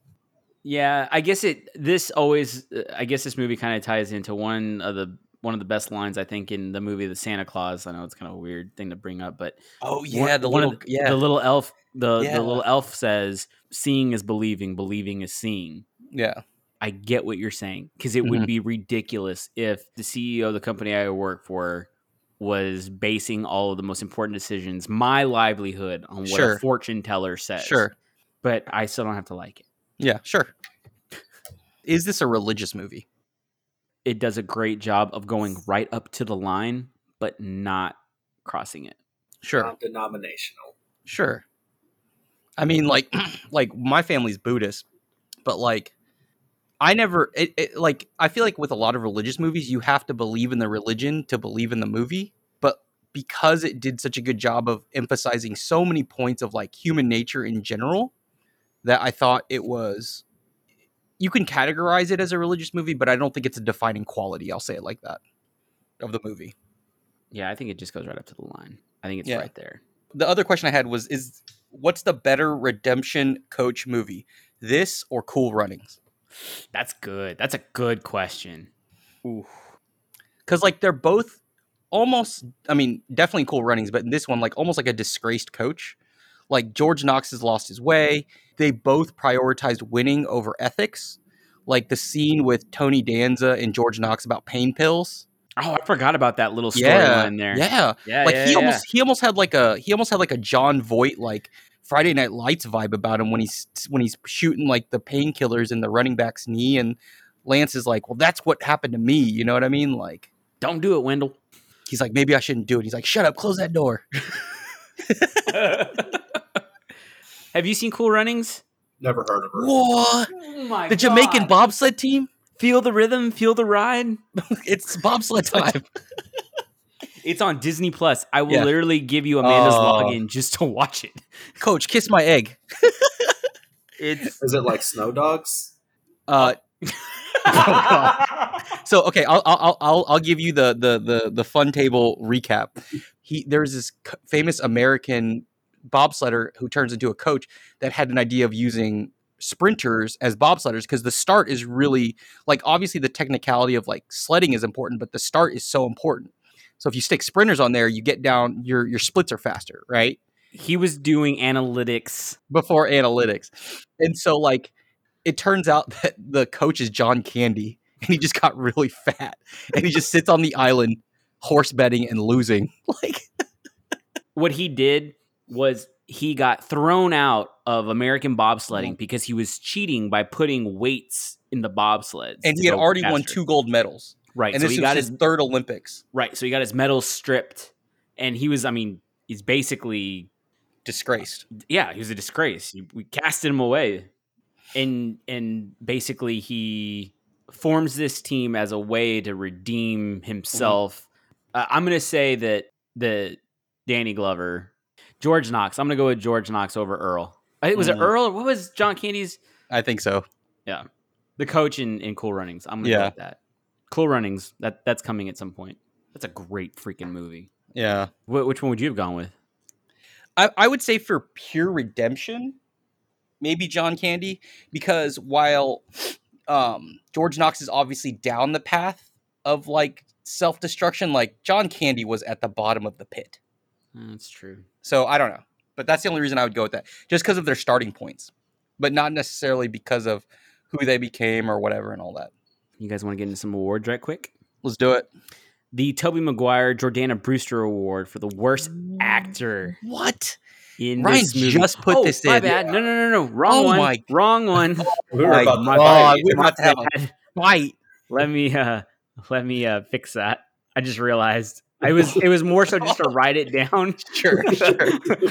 Yeah, I guess it. This always. uh, I guess this movie kind of ties into one of the one of the best lines I think in the movie The Santa Claus. I know it's kind of a weird thing to bring up, but oh yeah, the one little of the, yeah. the little elf the Yeah. the little elf says, "Seeing is believing, believing is seeing." yeah. I get what you're saying because it would Mhm. be ridiculous if the CEO of the company I work for was basing all of the most important decisions, my livelihood, on what Sure. a fortune teller says. Sure. but I still don't have to like it. Yeah, sure. Is this a religious movie? It does a great job of going right up to the line, but not crossing it. Sure. Non denominational. Sure. I mean, like, like my family's Buddhist, but like, I never, it, it, like, I feel like with a lot of religious movies, you have to believe in the religion to believe in the movie. But because it did such a good job of emphasizing so many points of like human nature in general, that I thought it was, you can categorize it as a religious movie, but I don't think it's a defining quality. I'll say it like that of the movie. Yeah, I think it just goes right up to the line. I think it's Yeah. right there. the other question I had was is what's the better redemption coach movie? This or Cool Runnings? That's good. That's a good question. Ooh. Cuz like they're both almost I mean, definitely Cool Runnings, but in this one like almost like a disgraced coach. Like George Knox has lost his way. They both prioritized winning over ethics. Like the scene with Tony Danza and George Knox about pain pills. Oh, I forgot about that little Yeah. storyline there. Yeah. yeah, like yeah, he yeah. almost he almost had like a he almost had like a Jon Voight like Friday Night Lights vibe about him when he's when he's shooting like the painkillers in the running back's knee and Lance is like, well, that's what happened to me. You know what I mean? Like Don't do it, Wendell. he's like, maybe I shouldn't do it. He's like, shut up, close that door. Have you seen Cool Runnings? Never heard of her. What? Oh my The Jamaican bobsled team? Feel the rhythm, feel the ride. It's bobsled time. It's on Disney Plus. I will Yeah. literally give you Amanda's Oh. login just to watch it. Coach, kiss my egg. It's Is it like Snow Dogs? Uh, so okay, I'll I'll I'll I'll give you the the the the fun table recap. He there's this famous American bobsledder who turns into a coach that had an idea of using sprinters as bobsledders because the start is really like obviously the technicality of like sledding is important, but the start is so important. So if you stick sprinters on there, you get down your your splits are faster, right? he was doing analytics. before analytics. And so like it turns out that the coach is John Candy and he just got really fat and he just sits on the island horse betting and losing. Like What he did was he got thrown out of American bobsledding because he was cheating by putting weights in the bobsleds. and he had already won two gold medals. Right. And so this he was got his his third Olympics. right. So he got his medals stripped, and he was. I mean, he's basically Disgraced. yeah, he was a disgrace. We casted him away, and and basically he forms this team as a way to redeem himself. Uh, I'm gonna say that the Danny Glover, George Knox. I'm gonna go with George Knox over Earl. I think was it Mm. Earl? What was John Candy's I think so. Yeah, the coach in, in Cool Runnings? I'm gonna Yeah. go with that. Cool Runnings. That that's coming at some point. That's a great freaking movie. Yeah. Wh- which one would you have gone with? I, I would say for pure redemption, maybe John Candy, because while um, George Knox is obviously down the path of like self destruction, like John Candy was at the bottom of the pit. That's true. So I don't know, but that's the only reason I would go with that, just because of their starting points, but not necessarily because of who they became or whatever and all that. You guys want to get into some awards right quick? Let's do it. The Tobey Maguire Jordana Brewster Award for the worst actor What? in Ryan this movie. just put oh, this my in. bad. No, no, no, no. Wrong Oh one. my- Wrong one. We were My about to God, fight. we're about to have a fight. let me uh let me uh fix that. I just realized I was it was more so just to write it down. Sure, sure.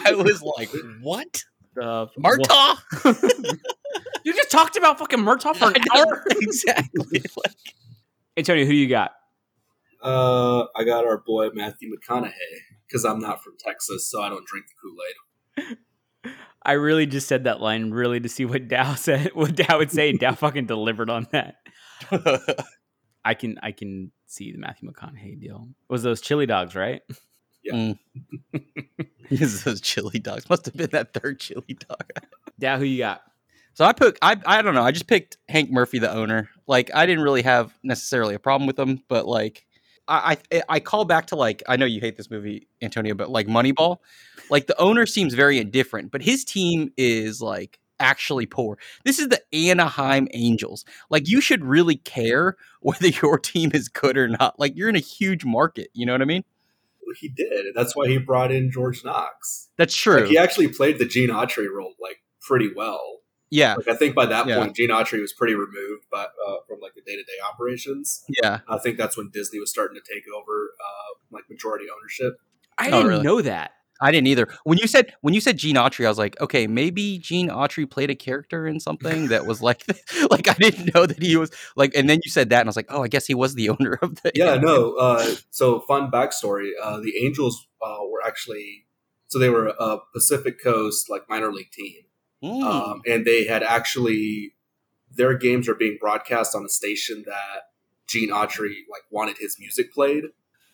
I was like, what? Uh, Murtaugh? you just talked about fucking Murtaugh for an hour. exactly. Like, Antonio, who you got? Uh, I got our boy Matthew McConaughey because I'm not from Texas, so I don't drink the Kool Aid. I really just said that line really to see what Dow said, what Dow would say, and Dow fucking delivered on that. I can I can see the Matthew McConaughey deal. It was those chili dogs, right? It's mm. those chili dogs. Must have been that third chili dog. Dow, who you got? So I put I I don't know. I just picked Hank Murphy, the owner. Like I didn't really have necessarily a problem with him, but like I I, eh, I call back to like I know you hate this movie, Antonio, but like Moneyball, like the owner seems very indifferent, but his team is like actually poor. This is the Anaheim Angels. Like you should really care whether your team is good or not. Like you're in a huge market. You know what I mean? He did. That's why he brought in George Knox. That's true. Like, he actually played the Gene Autry role like pretty well. yeah, Like I think by that Yeah. point, Gene Autry was pretty removed, but uh, from like the day to day operations. yeah. I think that's when Disney was starting to take over uh, like majority ownership. I Oh, didn't really? know that. I didn't either. When you said when you said Gene Autry, I was like, okay, maybe Gene Autry played a character in something that was like, like I didn't know that he was like. And then you said that, and I was like, oh, I guess he was the owner of the. Yeah, no. Uh, so fun backstory: uh, the Angels uh, were actually so they were a Pacific Coast like minor league team, Mm. um, and they had actually their games are being broadcast on a station that Gene Autry like wanted his music played,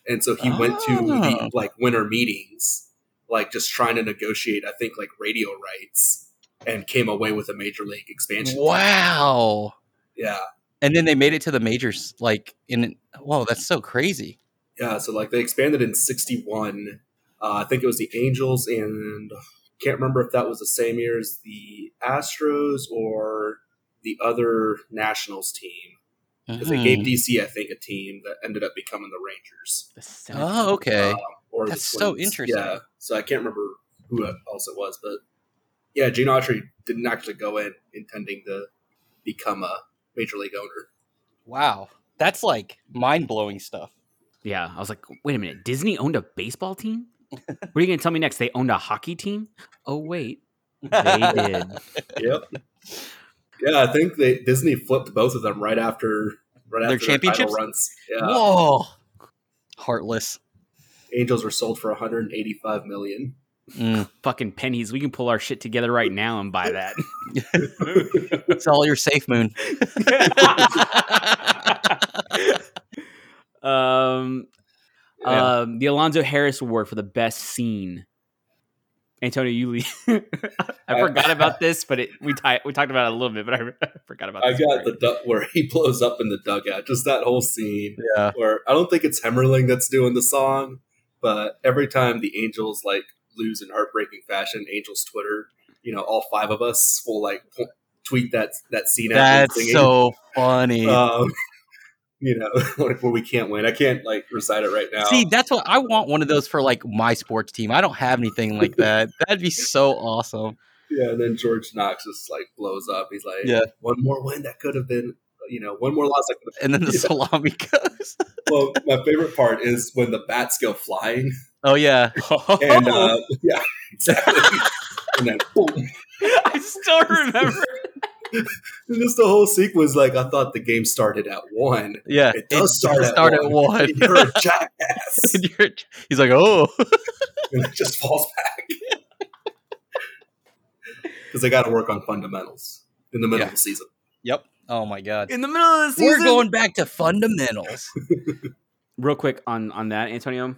and so he went to Oh. the like winter meetings, like just trying to negotiate. I think like radio rights, and came away with a major league expansion. wow. Yeah, And then they made it to the majors, like in. Whoa, that's so crazy. Yeah, so like they expanded in '61. Uh, I think it was the Angels, and can't remember if that was the same year as the Astros or the other Nationals team because they gave Mhm. DC, I think, a team that ended up becoming the Rangers. Oh, okay. Um, or That's so interesting. Yeah, so I can't remember who else it was, but yeah, Gene Autry didn't actually go in intending to become a major league owner. Wow, that's like mind blowing stuff. Yeah, I was like, wait a minute. Disney owned a baseball team. What are you going to tell me next? They owned a hockey team? Oh wait, they did. Yep. Yeah, I think they Disney flipped both of them right after right Their after their title championships? runs. Yeah, Whoa, heartless. Angels were sold for 185 million. Mm. Fucking pennies. We can pull our shit together right now and buy that. It's all your safe moon. um, Yeah. um, the Alonzo Harris Award for the best scene. Antonio, you lead. I forgot about this, but it, we ti- we talked about it a little bit, but I, I forgot about. I got part. the du- where he blows up in the dugout. Just that whole scene Yeah. where I don't think it's Hemmerling that's doing the song, but every time the Angels like lose in heartbreaking fashion, Angels Twitter, you know, all five of us will like po- tweet that that scene. That's so funny. Um, you know, like where we can't win. I can't like recite it right now. See, that's what I want one of those for like my sports team. I don't have anything like that. That'd be so awesome. Yeah, and then George Knox just like blows up. He's like, Yeah. one more win that could have been, you know, one more could have And then the salami goes. Well, my favorite part is when the bats go flying, Oh yeah. and uh, yeah, exactly. and then boom, I still remember. and just the whole sequence. Like I thought the game started at one. Yeah. It does start at start at one. one. You're a jackass, you're- he's like, oh. and it just falls back because they got to work on fundamentals in the middle Yeah. of the season. Yep. Oh my god. In the middle of the season. We're going back to fundamentals. real quick on on that, Antonio.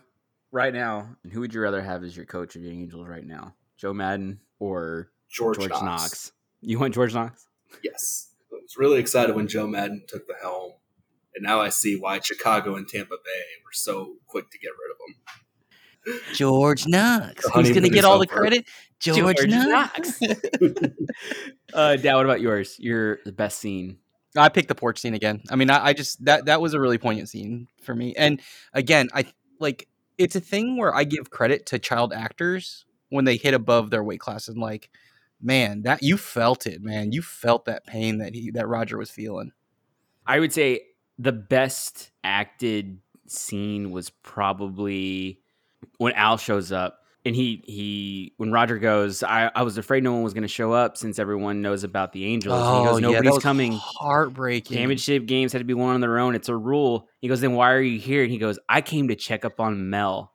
Right now, who would you rather have as your coach of the Angels right now? Joe Maddon or George, George, Knox. Knox. You want George Knox? Yes. I was really excited when Joe Maddon took the helm. And now I see why Chicago and Tampa Bay were so quick to get rid of him. George Knox. The Who's gonna get all the credit? George, George Knox. Uh, Dad, what about yours? Your the best scene. I picked the porch scene again. I mean, I, I just that that was a really poignant scene for me. And again, I like it's a thing where I give credit to child actors when they hit above their weight class and like, man, that you felt it, man. You felt that pain that he that Roger was feeling. I would say the best acted scene was probably when Al shows up and he he when Roger goes, I, I was afraid no one was going to show up since everyone knows about the Angels. and he goes, Oh, yeah, nobody's was coming. Heartbreaking. Championship games had to be won on their own. It's a rule. He goes, then why are you here? And he goes, I came to check up on Mel.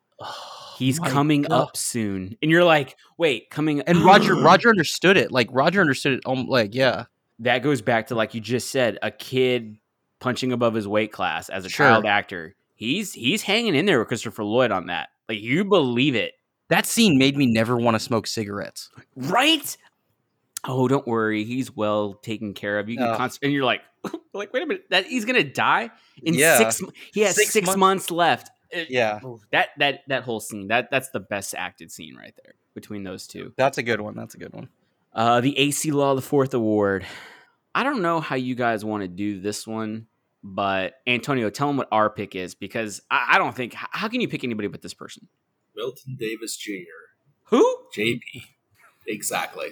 He's Oh my coming God. up soon. And you're like, wait, coming And Roger Roger understood it. Like Roger understood it. Um, like yeah, that goes back to like you just said, a kid punching above his weight class as a Sure. child actor. He's he's hanging in there with Christopher Lloyd on that. Like you believe it, that scene made me never want to smoke cigarettes. right? Oh, don't worry, he's well taken care of. You can Ugh. const- and you're like, like wait a minute, that he's gonna die in Yeah. six. mo- He has Six six, months- months left. Uh, Yeah, that that that whole scene that that's the best acted scene right there between those two. that's a good one. That's a good one. Uh, the AC Law the Fourth Award. I don't know how you guys want to do this one, but Antonio, tell him what our pick is because I, I don't think. How can you pick anybody but this person? Milton Davis Jr., Who? JP. Exactly.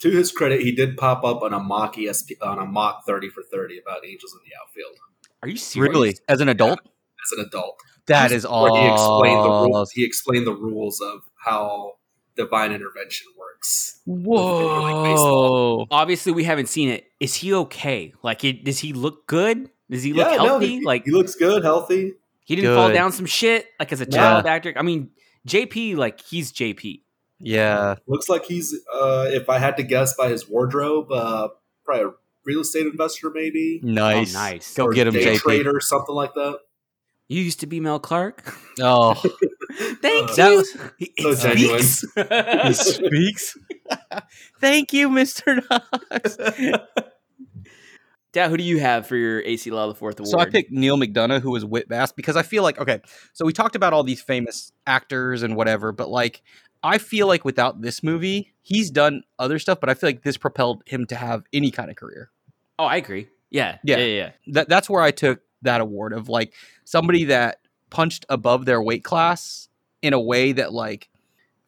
To his credit, he did pop up on a mock ESP on a mock 30 for 30 about Angels in the outfield Are you serious? Really, as an adult, as an adult. that is Where he explained the rules. He explained the rules of how divine intervention works. Like. Whoa! Obviously, we haven't seen it. Is he okay? Like, it, does he look good? Does he look Yeah, no, healthy? he, like, he looks good, healthy. he didn't fall down some shit. Like as a Yeah. child actor. I mean, JP, like he's JP. Yeah, Looks like he's, uh, if I had to guess by his wardrobe, uh, probably a real estate investor, maybe. nice. Oh, nice. Go Or get him, day JP. trader, something like that. You used to be Mel Clark. Oh, Thank Uh, that you. was It so genuine. speaks. he speaks. Thank you, Mister Knox. Dad, who do you have for your AC Law the Fourth Award? So I picked Neal McDonough, who was Whit Bass, because I feel like okay. So we talked about all these famous actors and whatever, but like I feel like without this movie, he's done other stuff, but I feel like this propelled him to have any kind of career. Oh, I agree. Yeah, Yeah. yeah, yeah. yeah. That that's where I took that award of like somebody that punched above their weight class in a way that like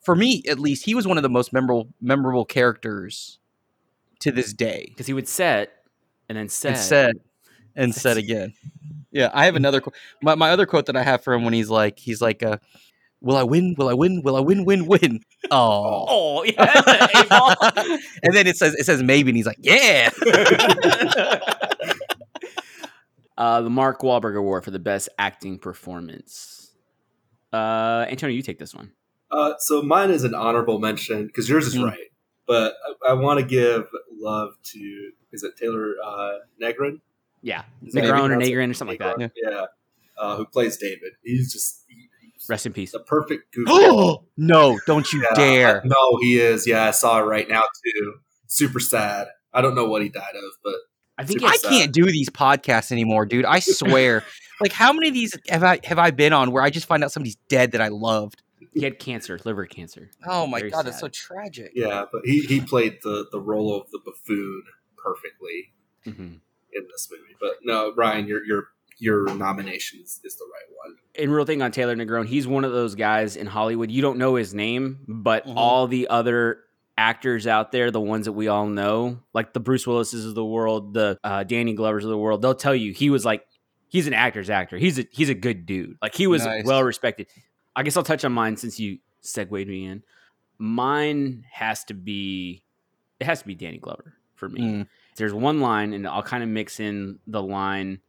for me at least he was one of the most memorable memorable characters to this day. Because he would set and then set. and said and said again. Yeah, I have another. qu- My my other quote that I have for him when he's like, he's like, uh, "Will I win? Will I win? Will I win? Win? Win?" Oh, Oh, yeah. and then it says it says maybe, and he's like, "Yeah." uh, the Mark Wahlberg Award for the best acting performance. Uh, Antonio, you take this one. Uh, so mine is an honorable mention because yours is Mm. right, but I, I want to give love to is it Taylor uh, Negron? Yeah, Is that how you Negron or pronounce it? Negron or something like that. Negron, Yeah, uh, who plays David? He's just he- he's Rest in peace. the perfect goofball. no, don't you Yeah, dare! I- no, he is. Yeah, I saw it right now too. Super sad. I don't know what he died of, but I think I sad. can't do these podcasts anymore, dude. I swear. like, how many of these have I have I been on where I just find out somebody's dead that I loved? He had cancer, liver cancer. Oh my Very god, that's so tragic. yeah, but he he played the the role of the buffoon perfectly Mhm. in this movie. But no, Ryan, your your your nomination is, is the right one. And real thing on Taylor Negron, he's one of those guys in Hollywood. You don't know his name, but Mhm. all the other actors out there, the ones that we all know, like the Bruce Willis's of the world, the uh, Danny Glovers of the world, they'll tell you he was like he's an actor's actor. He's a he's a good dude. Like he was Nice. well respected. I guess I'll touch on mine since you segued me in. Mine has to be it has to be Danny Glover for me Mm. there's one line and I'll kind of mix in the line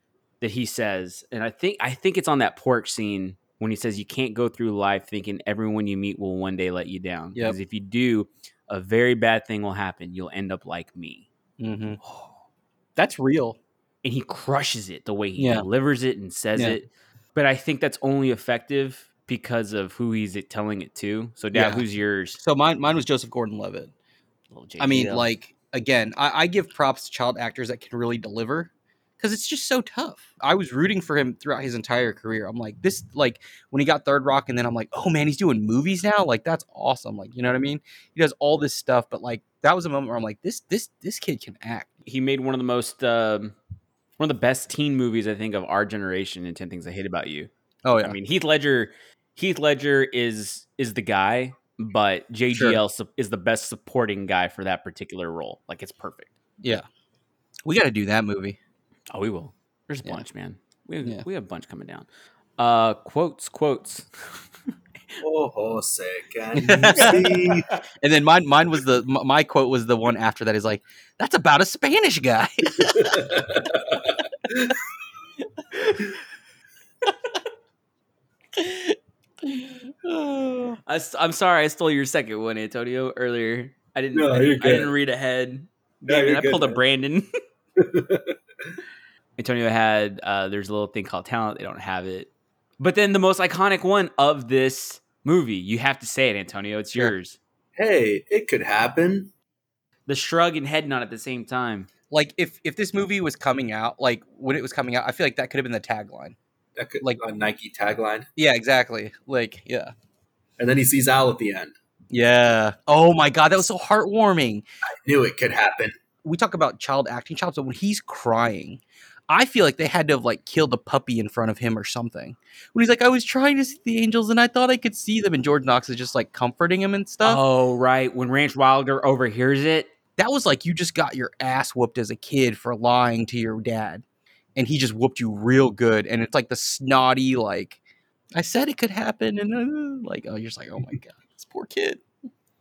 that he says and I think I think it's on that porch scene when he says you can't go through life thinking everyone you meet will one day let you down Yep. because if you do a very bad thing will happen you'll end up like me hmm That's real. and he crushes it the way he Yeah. delivers it and says Yeah. it but I think that's only effective because of who he's telling it to. So, Dad, Yeah. who's yours? So mine mine was Joseph Gordon-Levitt. I mean, like again, I, I give props to child actors that can really deliver because it's just so tough. I was rooting for him throughout his entire career. I'm like this, like when he got Third Rock, and then I'm like, oh man, he's doing movies now. Like that's awesome. Like you know what I mean? He does all this stuff, but like that was a moment where I'm like, this this this kid can act. he made one of the most um, one of the best teen movies I think of our generation in 10 Things I Hate About You. Oh yeah, I mean, Heath Ledger Heath Ledger is is the guy, but JGL su- is the best supporting guy for that particular role. Like it's perfect. yeah. We got to do that movie. Oh, we will. There's a Yeah. bunch, man. We have, Yeah. we have a bunch coming down. Uh quotes, quotes. Oh, Jose, can? And then mine mine was the m- my quote was the one after that is like, that's about a Spanish guy. I, am sorry, I stole your second one, Antonio. Earlier, I didn't. No, I, you're I didn't read ahead. No, Damn I good, pulled a. Brandon. Antonio had uh, there's a little thing called talent. They don't have it. But then the most iconic one of this movie, you have to say it, Antonio. It's yours. hey, it could happen. The shrug and head nod at the same time. like if if this movie was coming out, like when it was coming out, I feel like that could have been the tagline. That could Like- like a Nike tagline. Yeah, exactly. Like yeah. And then he sees Al at the end. Yeah. Oh my god, that was so heartwarming. I knew it could happen. We talk about child acting chops, but when he's crying, I feel like they had to have like killed a puppy in front of him or something. When he's like, I was trying to see the angels and I thought I could see them, and George Knox is just like comforting him and stuff. Oh, right. When Ranch Wilder overhears it, That was like you just got your ass whooped as a kid for lying to your dad. And he just whooped you real good. And it's like the snotty, like, I said it could happen. And uh, like, oh, you're just like, oh my God, this poor kid.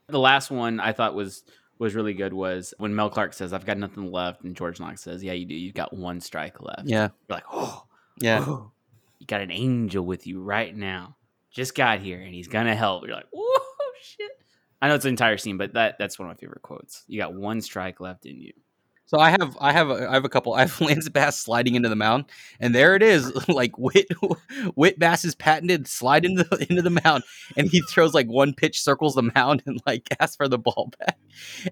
the last one I thought was was really good was when Mel Clark says, "I've got nothing left," and George Knox says, "Yeah, you do. You've got one strike left." Yeah. You're like, "Oh, Yeah. oh, you got an angel with you right now. Just got here, and he's gonna help." You're like, "Oh shit!" I know it's an entire scene, but that that's one of my favorite quotes. You got one strike left in you. So I have, I have, a, I have a couple. I have Lance Bass sliding into the mound, and there it is, like Whit, Whit Bass's patented slide into the, into the mound, and he throws like one pitch, circles the mound, and like asks for the ball back.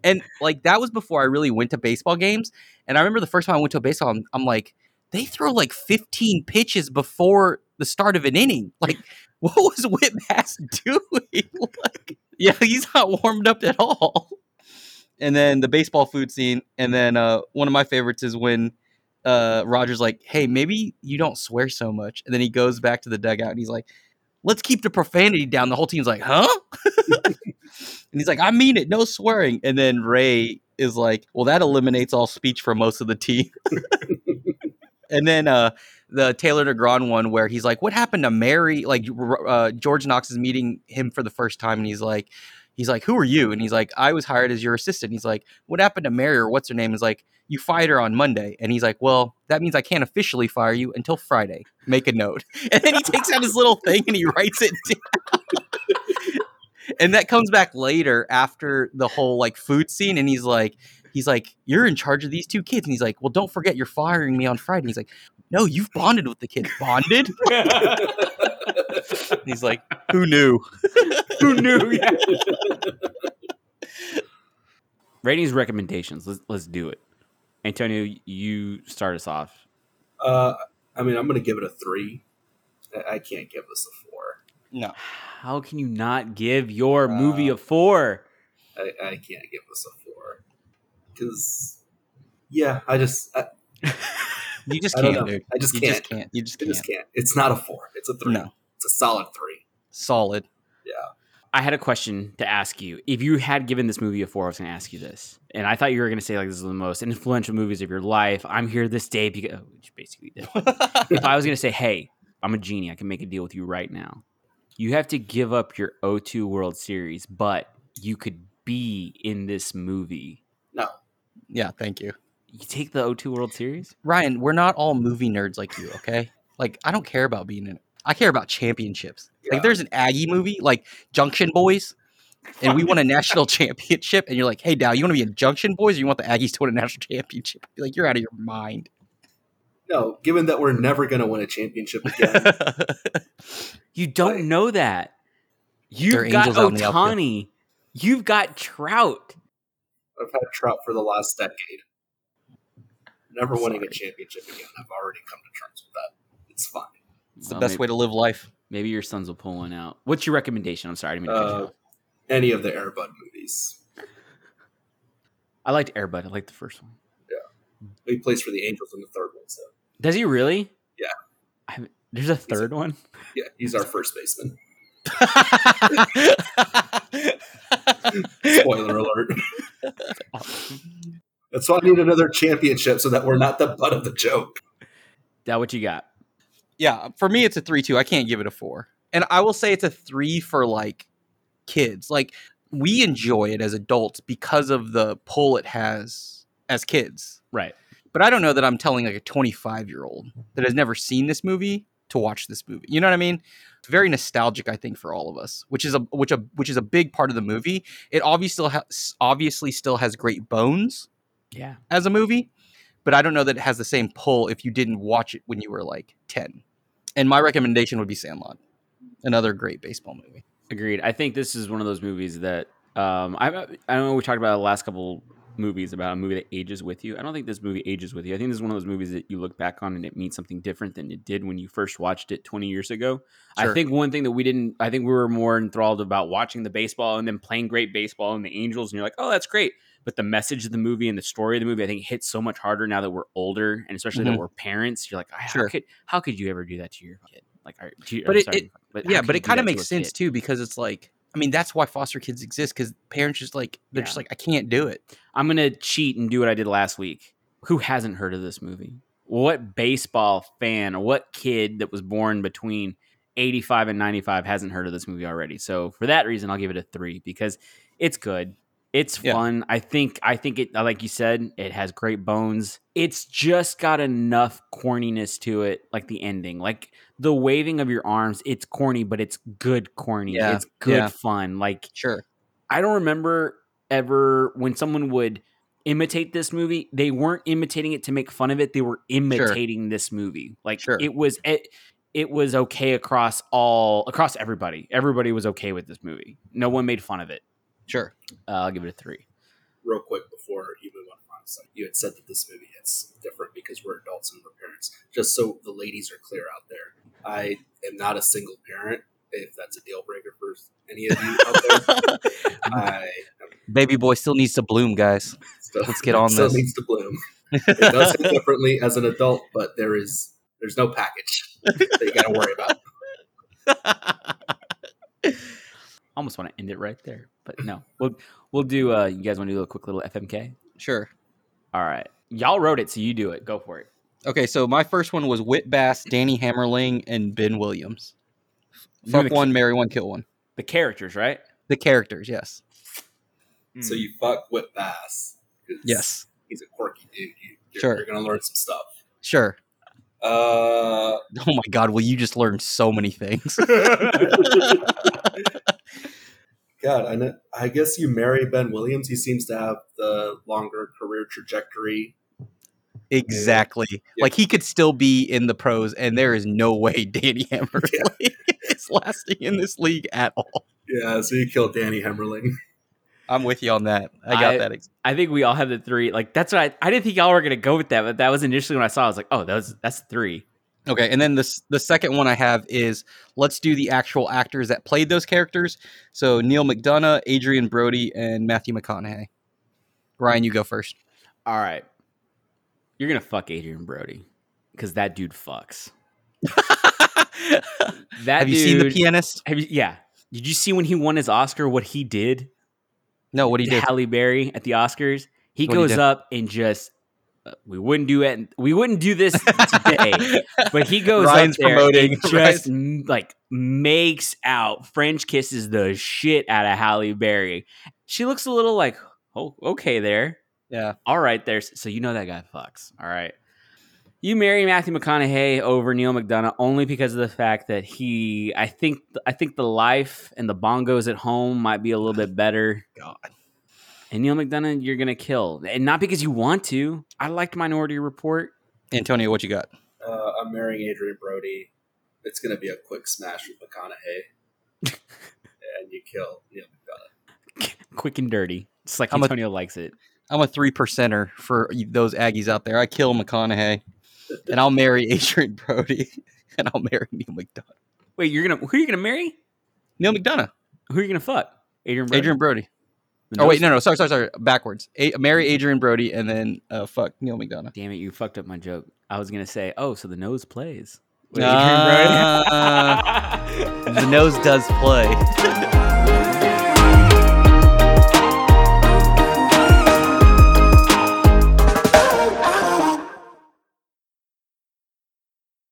And like that was before I really went to baseball games. And I remember the first time I went to a baseball, I'm, I'm like, they throw like 15 pitches before the start of an inning. Like, what was Whit Bass doing? like, yeah, he's not warmed up at all and then the baseball food scene, and then uh, one of my favorites is when uh, Roger's like, "Hey, maybe you don't swear so much," and then he goes back to the dugout and he's like, "Let's keep the profanity down." The whole team's like, "Huh?" and he's like, "I mean it, no swearing." And then Ray is like, "Well, that eliminates all speech for most of the team." and then uh, the Taylor Negron one where he's like, "What happened to Mary?" Like uh, George Knox is meeting him for the first time, and he's like, "He's like, who are you?" And he's like, "I was hired as your assistant." He's like, "What happened to Mary or what's her name?" Is like, "You fired her on Monday," and he's like, "Well, that means I can't officially fire you until Friday. Make a note." And then he takes out his little thing and he writes it down. and that comes back later after the whole like food scene, and he's like. He's like, you're in charge of these two kids, and he's like, well, don't forget, you're firing me on Friday. And he's like, no, you've bonded with the kids. Bonded? He's like, who knew? Who knew? Yeah. Ratings recommendations. Let's let's do it. Antonio, you start us off. Uh, I mean, I'm going to give it a three. I, I can't give this a four. No. How can you not give your movie Uh, a four? I, I can't give this a four because, yeah, I just I, You just I can't, know. dude. I just You can't. just can't. You just I can't. just can't. It's not a four. It's a three. No. It's a solid three. Solid. I had a question to ask you. If you had given this movie a four, I was going to ask you this, and I thought you were going to say like this is the most influential movies of your life. I'm here this day because, oh, which basically did. if I was going to say, hey, I'm a genie, I can make a deal with you right now. You have to give up your O2 World Series, but you could be in this movie. No. yeah, thank you. You take the O2 World Series? Ryan, we're not all movie nerds like you, okay? Like, I don't care about being in it. I care about championships. Yeah. Like, there's an Aggie movie, like Junction Boys, and we won a national championship, and you're like, hey, Dow, you want to be in Junction Boys or you want the Aggies to win a national championship? I'd be like, you're out of your mind. No, given that we're never going to win a championship again, You don't Like- know that. You've got angels out in the outfield. Ohtani. You've got Trout. I've had Trout for the last decade. Never winning a championship again. I've already come to terms with that. It's fine. It's the Well, best maybe, way to live life. Maybe your sons will pull one out. What's your recommendation? I'm sorry, I didn't mean to cut you Uh, any of the Air Bud movies. I liked Air Bud. I liked the first one. Yeah, he plays for the Angels in the third one, so Does he really? Yeah. I there's a third one. yeah, he's our first baseman. Spoiler alert. That's why I need another championship so that we're not the butt of the joke. That what you got? Yeah, for me it's a three two. I can't give it a four, and I will say it's a three for like kids. Like we enjoy it as adults because of the pull it has as kids. Right. But I don't know that I'm telling like a 25 year old that has never seen this movie to watch this movie. You know what I mean? It's very nostalgic, I think, for all of us, which is a which a which is a big part of the movie. It obviously has obviously still has great bones Yeah. as a movie, but I don't know that it has the same pull if you didn't watch it when you were like 10. And my recommendation would be Sandlot, another great baseball movie. Agreed. I think this is one of those movies that um, I I know we talked about the last couple movies about a movie that ages with you. I don't think this movie ages with you. I think this is one of those movies that you look back on and it means something different than it did when you first watched it 20 years ago. I think one thing that we didn't I think we were more enthralled about watching the baseball and then playing great baseball and the Angels and you're like, "Oh, that's great." But the message of the movie and the story of the movie I think hits so much harder now that we're older and especially that Mhm. we're parents. You're like, "Ah, "How Sure. could how could you ever do that to your kid?" Like, are, to But it- sorry, it- but yeah, but it kind of makes sense kid? too because it's like, I mean, that's why foster kids exist because parents just like, they're just like, I can't do it. I'm gonna cheat and do what I did last week. Who hasn't heard of this movie? What baseball fan or what kid that was born between 85 and 95 hasn't heard of this movie already? So for that reason, I'll give it a three because it's good. It's Yeah. fun. I think. I think it. Like you said, it has great bones. It's just got enough corniness to it, like the ending, like the waving of your arms. It's corny, but it's good corny. Yeah. It's good Yeah. fun. Like Sure. I don't remember ever when someone would imitate this movie, they weren't imitating it to make fun of it. They were imitating this movie. Like Sure. it was it, it was okay across all across everybody. Everybody was okay with this movie. No one made fun of it. Sure. Uh, I'll give it a three. Real quick before you move on, Franz, like, you had said that this movie is different because we're adults and we're parents. Just so the ladies are clear out there, I am not a single parent. If that's a deal breaker for any of you out there, I Baby boy still needs to bloom, guys. still, Let's get on still this. needs to bloom. It does hit differently as an adult, but there is there's no package that you got to worry about. Almost want to end it right there, but no. We'll we'll do. Uh, you guys want to do a quick little FMK? Sure. All right, y'all wrote it, so you do it. Go for it. Okay, so my first one was Whit Bass, Danny Hemmerling, and Ben Williams. Fuck the- one, marry one, kill one. The characters, right? The characters, yes. So you fuck Whit Bass. Yes. he's a quirky dude. You, you're, Sure. you're gonna learn some stuff. Sure. Uh, Oh my god, will you just learn so many things? God, I know, I guess you marry Ben Williams. He seems to have the longer career trajectory. exactly. Yeah. Like he could still be in the pros, and there is no way Danny Hemmerling is lasting in this league at all. Yeah, so you killed Danny Hemmerling. I'm with you on that. I got I- that. Ex- I think we all have the three. Like that's what I, I didn't think y'all were gonna go with that, but that was initially when I saw. it, I was like, oh, that was that's three. Okay, and then this the second one I have is let's do the actual actors that played those characters. So Neal McDonough, Adrien Brody, and Matthew McConaughey. Ryan, you go first. All right, you're gonna fuck Adrien Brody because that dude fucks. That have you seen the pianist? Have you? Yeah. Did you see when he won his Oscar? What he did? No, what he did. Halle Berry at the Oscars. He What'd he goes up and just. We wouldn't do it. We wouldn't do this today. But he goes Ryan's up there promoting, and just like makes out French kisses the shit out of Halle Berry. She looks a little like, oh, okay, there, yeah. all right, there. So you know that guy fucks. All right, you marry Matthew McConaughey over Neal McDonough only because of the fact that he, I think, I think the life and the bongos at home might be a little bit better. God. And Neal McDonough, you're gonna kill, and not because you want to. I liked Minority Report. Antonio, what you got? Uh, I'm marrying Adrien Brody. It's going to be a quick smash with McConaughey, and you kill Neal McDonough. Quick and dirty, It's like I'm a- Antonio likes it. I'm a three percenter for those Aggies out there. I kill McConaughey, and I'll marry Adrien Brody, and I'll marry Neal McDonough. Wait, you're gonna who are you gonna marry? Neal McDonough, Who are you gonna fuck? Adrien. Brody? Adrien Brody. The Oh wait, no, no, sorry, sorry, sorry, backwards. A- marry Adrien Brody, and then uh, fuck Neal McDonough. Damn it, you fucked up my joke. I was gonna say, oh, so the nose plays. with Adrien Brody. Ah, the nose does play.